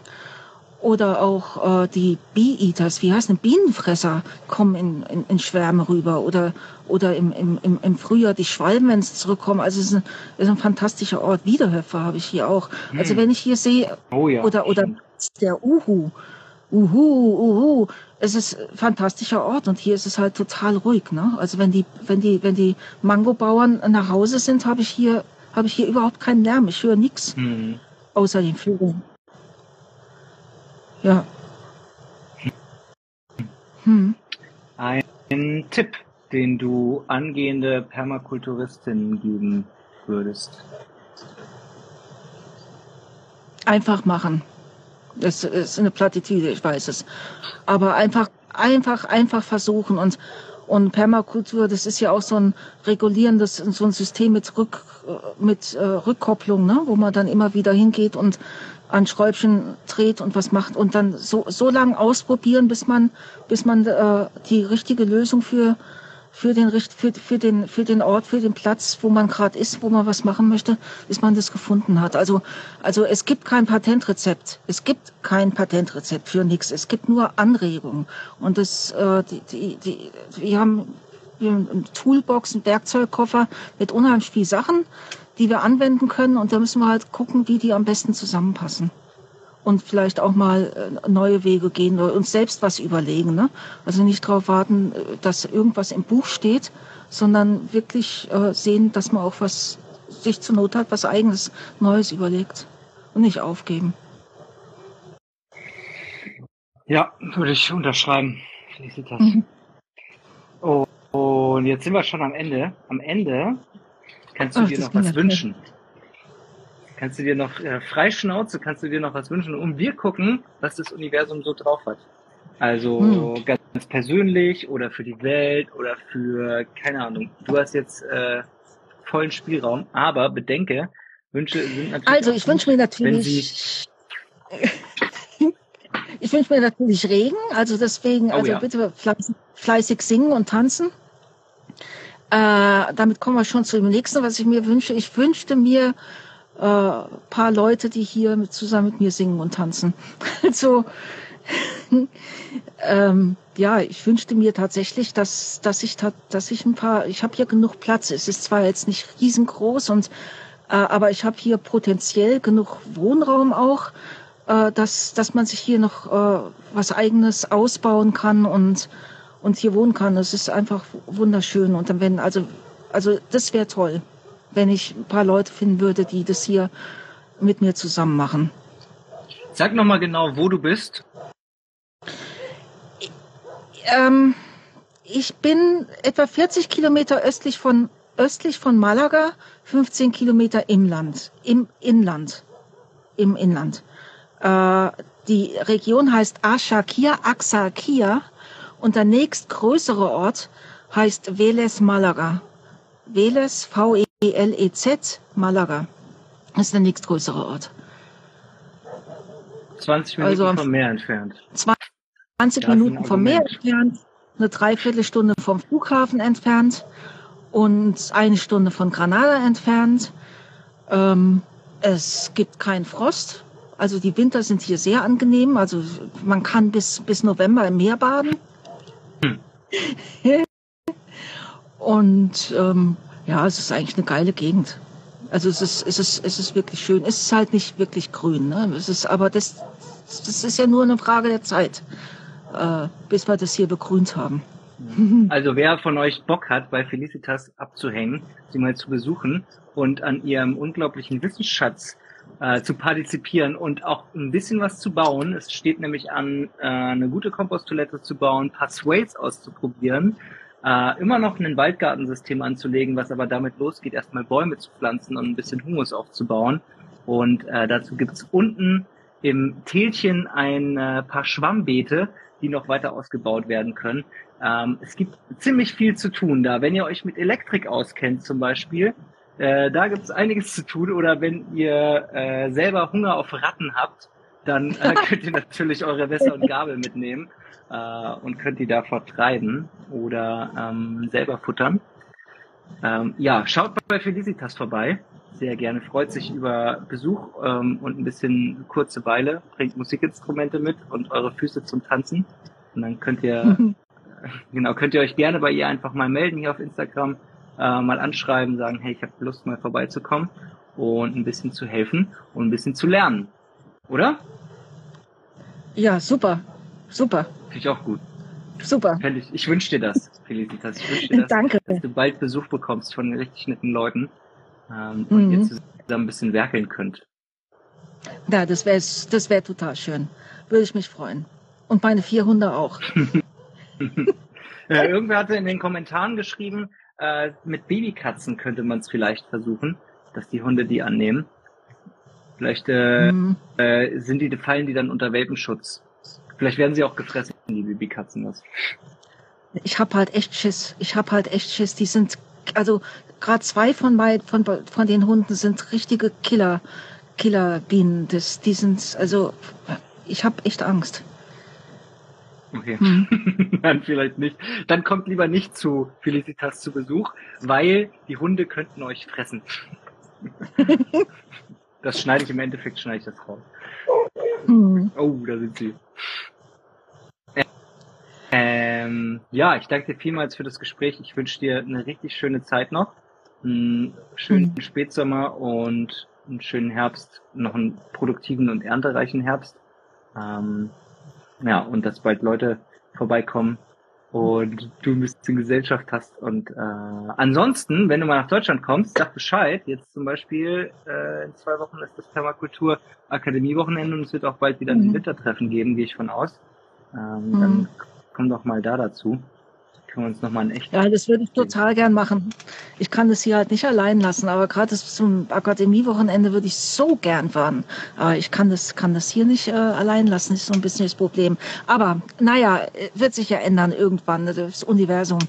oder auch äh, die Bee-Eaters, wie heißt denn Bienenfresser, kommen in, in, in Schwärme rüber oder oder im, im, im Frühjahr die Schwalben, wenn sie zurückkommen. Also es ist ein, ist ein fantastischer Ort. Wiederhöfer habe ich hier auch. Also hm. Also wenn ich hier sehe oh ja. oder oder der Uhu. Uhu, Uhu. Es ist ein fantastischer Ort und hier ist es halt total ruhig. Ne? Also wenn die, wenn die, wenn die Mangobauern nach Hause sind, habe ich hier, habe ich hier überhaupt keinen Lärm. Ich höre nichts hm. außer den Vögeln. Ja. Hm. Ein Tipp, den du angehende Permakulturistinnen geben würdest? Einfach machen. Das ist eine Plattitüde, ich weiß es. Aber einfach, einfach, einfach versuchen und und Permakultur, das ist ja auch so ein regulierendes, so ein System mit, Rück, mit äh, Rückkopplung, ne? wo man dann immer wieder hingeht und an Schräubchen dreht und was macht und dann so, so lange ausprobieren, bis man, bis man äh, die richtige Lösung für für den, für, für, den, für den Ort, für den Platz, wo man gerade ist, wo man was machen möchte, bis man das gefunden hat. Also, also es gibt kein Patentrezept. Es gibt kein Patentrezept für nichts. Es gibt nur Anregungen. Und das, äh, die, die, die, wir haben eine Toolbox, einen Werkzeugkoffer mit unheimlich viel Sachen, die wir anwenden können. Und da müssen wir halt gucken, wie die am besten zusammenpassen und vielleicht auch mal äh, neue Wege gehen oder uns selbst was überlegen. Ne? Also nicht darauf warten, äh, dass irgendwas im Buch steht, sondern wirklich äh, sehen, dass man auch was sich zur Not hat, was eigenes Neues überlegt und nicht aufgeben. Ja, würde ich unterschreiben. Felicitas. Mhm. Oh, und jetzt sind wir schon am Ende. Am Ende kannst du Ach, dir noch was wünschen. Nicht. Kannst du dir noch äh, frei Schnauze, kannst du dir noch was wünschen und wir gucken, was das Universum so drauf hat. Also hm. ganz persönlich oder für die Welt oder für, keine Ahnung, du hast jetzt äh, vollen Spielraum, aber bedenke, Wünsche sind natürlich. Also ich wünsche mir natürlich. <laughs> ich wünsche mir natürlich Regen, also deswegen, oh, also ja. bitte fleißig, fleißig singen und tanzen. Äh, damit kommen wir schon zu dem nächsten, was ich mir wünsche. Ich wünschte mir äh, paar Leute, die hier zusammen mit mir singen und tanzen. <laughs> Also <laughs> ähm, ja, ich wünschte mir tatsächlich, dass dass ich dass ich ein paar, ich habe hier genug Platz. Es ist zwar jetzt nicht riesengroß und äh, aber ich habe hier potenziell genug Wohnraum auch, äh, dass dass man sich hier noch äh, was Eigenes ausbauen kann und und hier wohnen kann. Es ist einfach wunderschön und dann wenn also also das wäre toll wenn ich ein paar Leute finden würde, die das hier mit mir zusammen machen. Sag nochmal genau, wo du bist. Ähm, ich bin etwa 40 Kilometer östlich von, östlich von Malaga, 15 Kilometer im Land, im Inland, im Inland. Äh, die Region heißt Axarquia, Axarquia und der nächstgrößere Ort heißt Veles Malaga. Veles, V-E-L-E-Z, Malaga. Das ist der nächstgrößere Ort. 20 Minuten also, vom Meer entfernt. 20 Minuten vom Meer entfernt, eine Dreiviertelstunde vom Flughafen entfernt und eine Stunde von Granada entfernt. Ähm, es gibt keinen Frost. Also die Winter sind hier sehr angenehm. Also man kann bis, bis November im Meer baden. Hm. <laughs> und ähm, ja, es ist eigentlich eine geile Gegend. Also es ist, es ist, es ist wirklich schön. Es ist halt nicht wirklich grün. Ne? Es ist, aber das, das ist ja nur eine Frage der Zeit, äh, bis wir das hier begrünt haben. <laughs> Also wer von euch Bock hat, bei Felicitas abzuhängen, sie mal zu besuchen und an ihrem unglaublichen Wissensschatz äh, zu partizipieren und auch ein bisschen was zu bauen. Es steht nämlich an, äh, eine gute Komposttoilette zu bauen, ein paar Sways auszuprobieren, äh, immer noch ein Waldgartensystem anzulegen, was aber damit losgeht, erstmal Bäume zu pflanzen und ein bisschen Humus aufzubauen. Und äh, dazu gibt's unten im Tälchen ein äh, paar Schwammbeete, die noch weiter ausgebaut werden können. Ähm, es gibt ziemlich viel zu tun da. Wenn ihr euch mit Elektrik auskennt zum Beispiel, äh, da gibt es einiges zu tun. Oder wenn ihr äh, selber Hunger auf Ratten habt, dann äh, <laughs> könnt ihr natürlich eure Messer und Gabel mitnehmen äh, und könnt die da vertreiben oder ähm, selber futtern. Ähm, ja, schaut bei Felicitas vorbei. Sehr gerne. Freut sich über Besuch ähm, und ein bisschen kurze Weile. Bringt Musikinstrumente mit und eure Füße zum Tanzen. Und dann könnt ihr, <laughs> <laughs> genau, könnt ihr euch gerne bei ihr einfach mal melden hier auf Instagram äh, mal anschreiben, sagen, hey, ich habe Lust mal vorbeizukommen und ein bisschen zu helfen und ein bisschen zu lernen. Oder? Ja, super. Super. Finde ich auch gut. Super. Ich, ich wünsche dir das, Felicitas. Ich wünsche dir das, Danke. dass du bald Besuch bekommst von richtig netten Leuten ähm, und mhm. ihr zusammen ein bisschen werkeln könnt. Ja, das wäre das wär total schön. Würde ich mich freuen. Und meine vier Hunde auch. ja, <laughs> irgendwer hatte in den Kommentaren geschrieben, äh, mit Babykatzen könnte man es vielleicht versuchen, dass die Hunde die annehmen. Vielleicht äh, mhm. äh, sind die, fallen die dann unter Welpenschutz. Vielleicht werden sie auch gefressen, die Babykatzen. Das. Ich habe halt echt Schiss. Ich habe halt echt Schiss. Die sind, also gerade zwei von, mein, von, von den Hunden sind richtige Killer, Killerbienen. Das, die sind, also ich habe echt Angst. Okay. Hm. <laughs> Dann vielleicht nicht. Dann kommt lieber nicht zu Felicitas zu Besuch, weil die Hunde könnten euch fressen. <laughs> das schneide ich im Endeffekt, schneide ich das raus. Hm. Oh, da sind sie. Ähm, ja, ich danke dir vielmals für das Gespräch. Ich wünsche dir eine richtig schöne Zeit noch. Einen schönen hm. Spätsommer und einen schönen Herbst, noch einen produktiven und erntereichen Herbst. Ähm, ja, und dass bald Leute vorbeikommen und du ein bisschen Gesellschaft hast. Und äh, ansonsten, wenn du mal nach Deutschland kommst, sag Bescheid. Jetzt zum Beispiel äh, in zwei Wochen ist das Permakultur Akademiewochenende und es wird auch bald wieder ein mhm. Wintertreffen geben, gehe ich von aus. Ähm, mhm. Dann komm doch mal da dazu können wir uns nochmal ein echt. Ja, das würde ich total gern machen. Ich kann das hier halt nicht allein lassen, aber gerade zum Akademiewochenende würde ich so gern fahren. Aber ich kann das, kann das hier nicht äh, allein lassen, das ist so ein bisschen das Problem. Aber naja, wird sich ja ändern irgendwann. Das Universum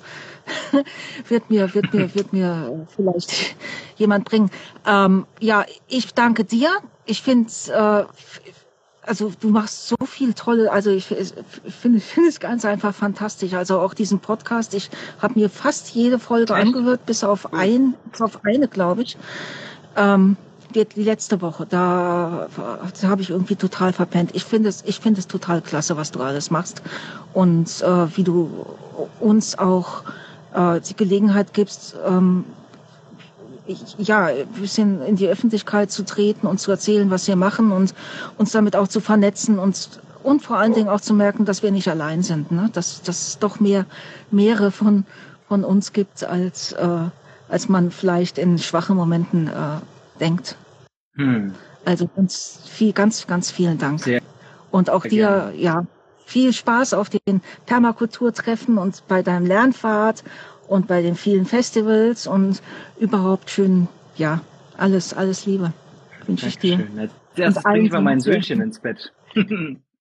<laughs> wird mir, wird mir, wird mir vielleicht jemand bringen. Ähm, ja, ich danke dir. Ich finde äh, also du machst so viel tolle, also ich finde finde es ganz einfach fantastisch. Also auch diesen Podcast, ich habe mir fast jede Folge Echt? angehört, bis auf ein, auf eine, glaube ich. Ähm, die, die letzte Woche, da, da habe ich irgendwie total verpennt. Ich finde es, ich finde es total klasse, was du alles machst und äh, wie du uns auch äh, die Gelegenheit gibst, ähm, ja, ein bisschen in die Öffentlichkeit zu treten und zu erzählen, was wir machen und uns damit auch zu vernetzen und, und vor allen Dingen auch zu merken, dass wir nicht allein sind, ne? dass, dass es doch mehr, mehrere von, von uns gibt, als, äh, als man vielleicht in schwachen Momenten äh, denkt. Hm. Also ganz viel, ganz, ganz vielen Dank. Sehr, und auch dir, gerne. ja, viel Spaß auf den Permakulturtreffen und bei deinem Lernfahrt und bei den vielen Festivals und überhaupt schön, ja, alles, alles Liebe wünsche ich dir. Als erstes bringe ich mal mein Söhnchen ins Bett. <laughs>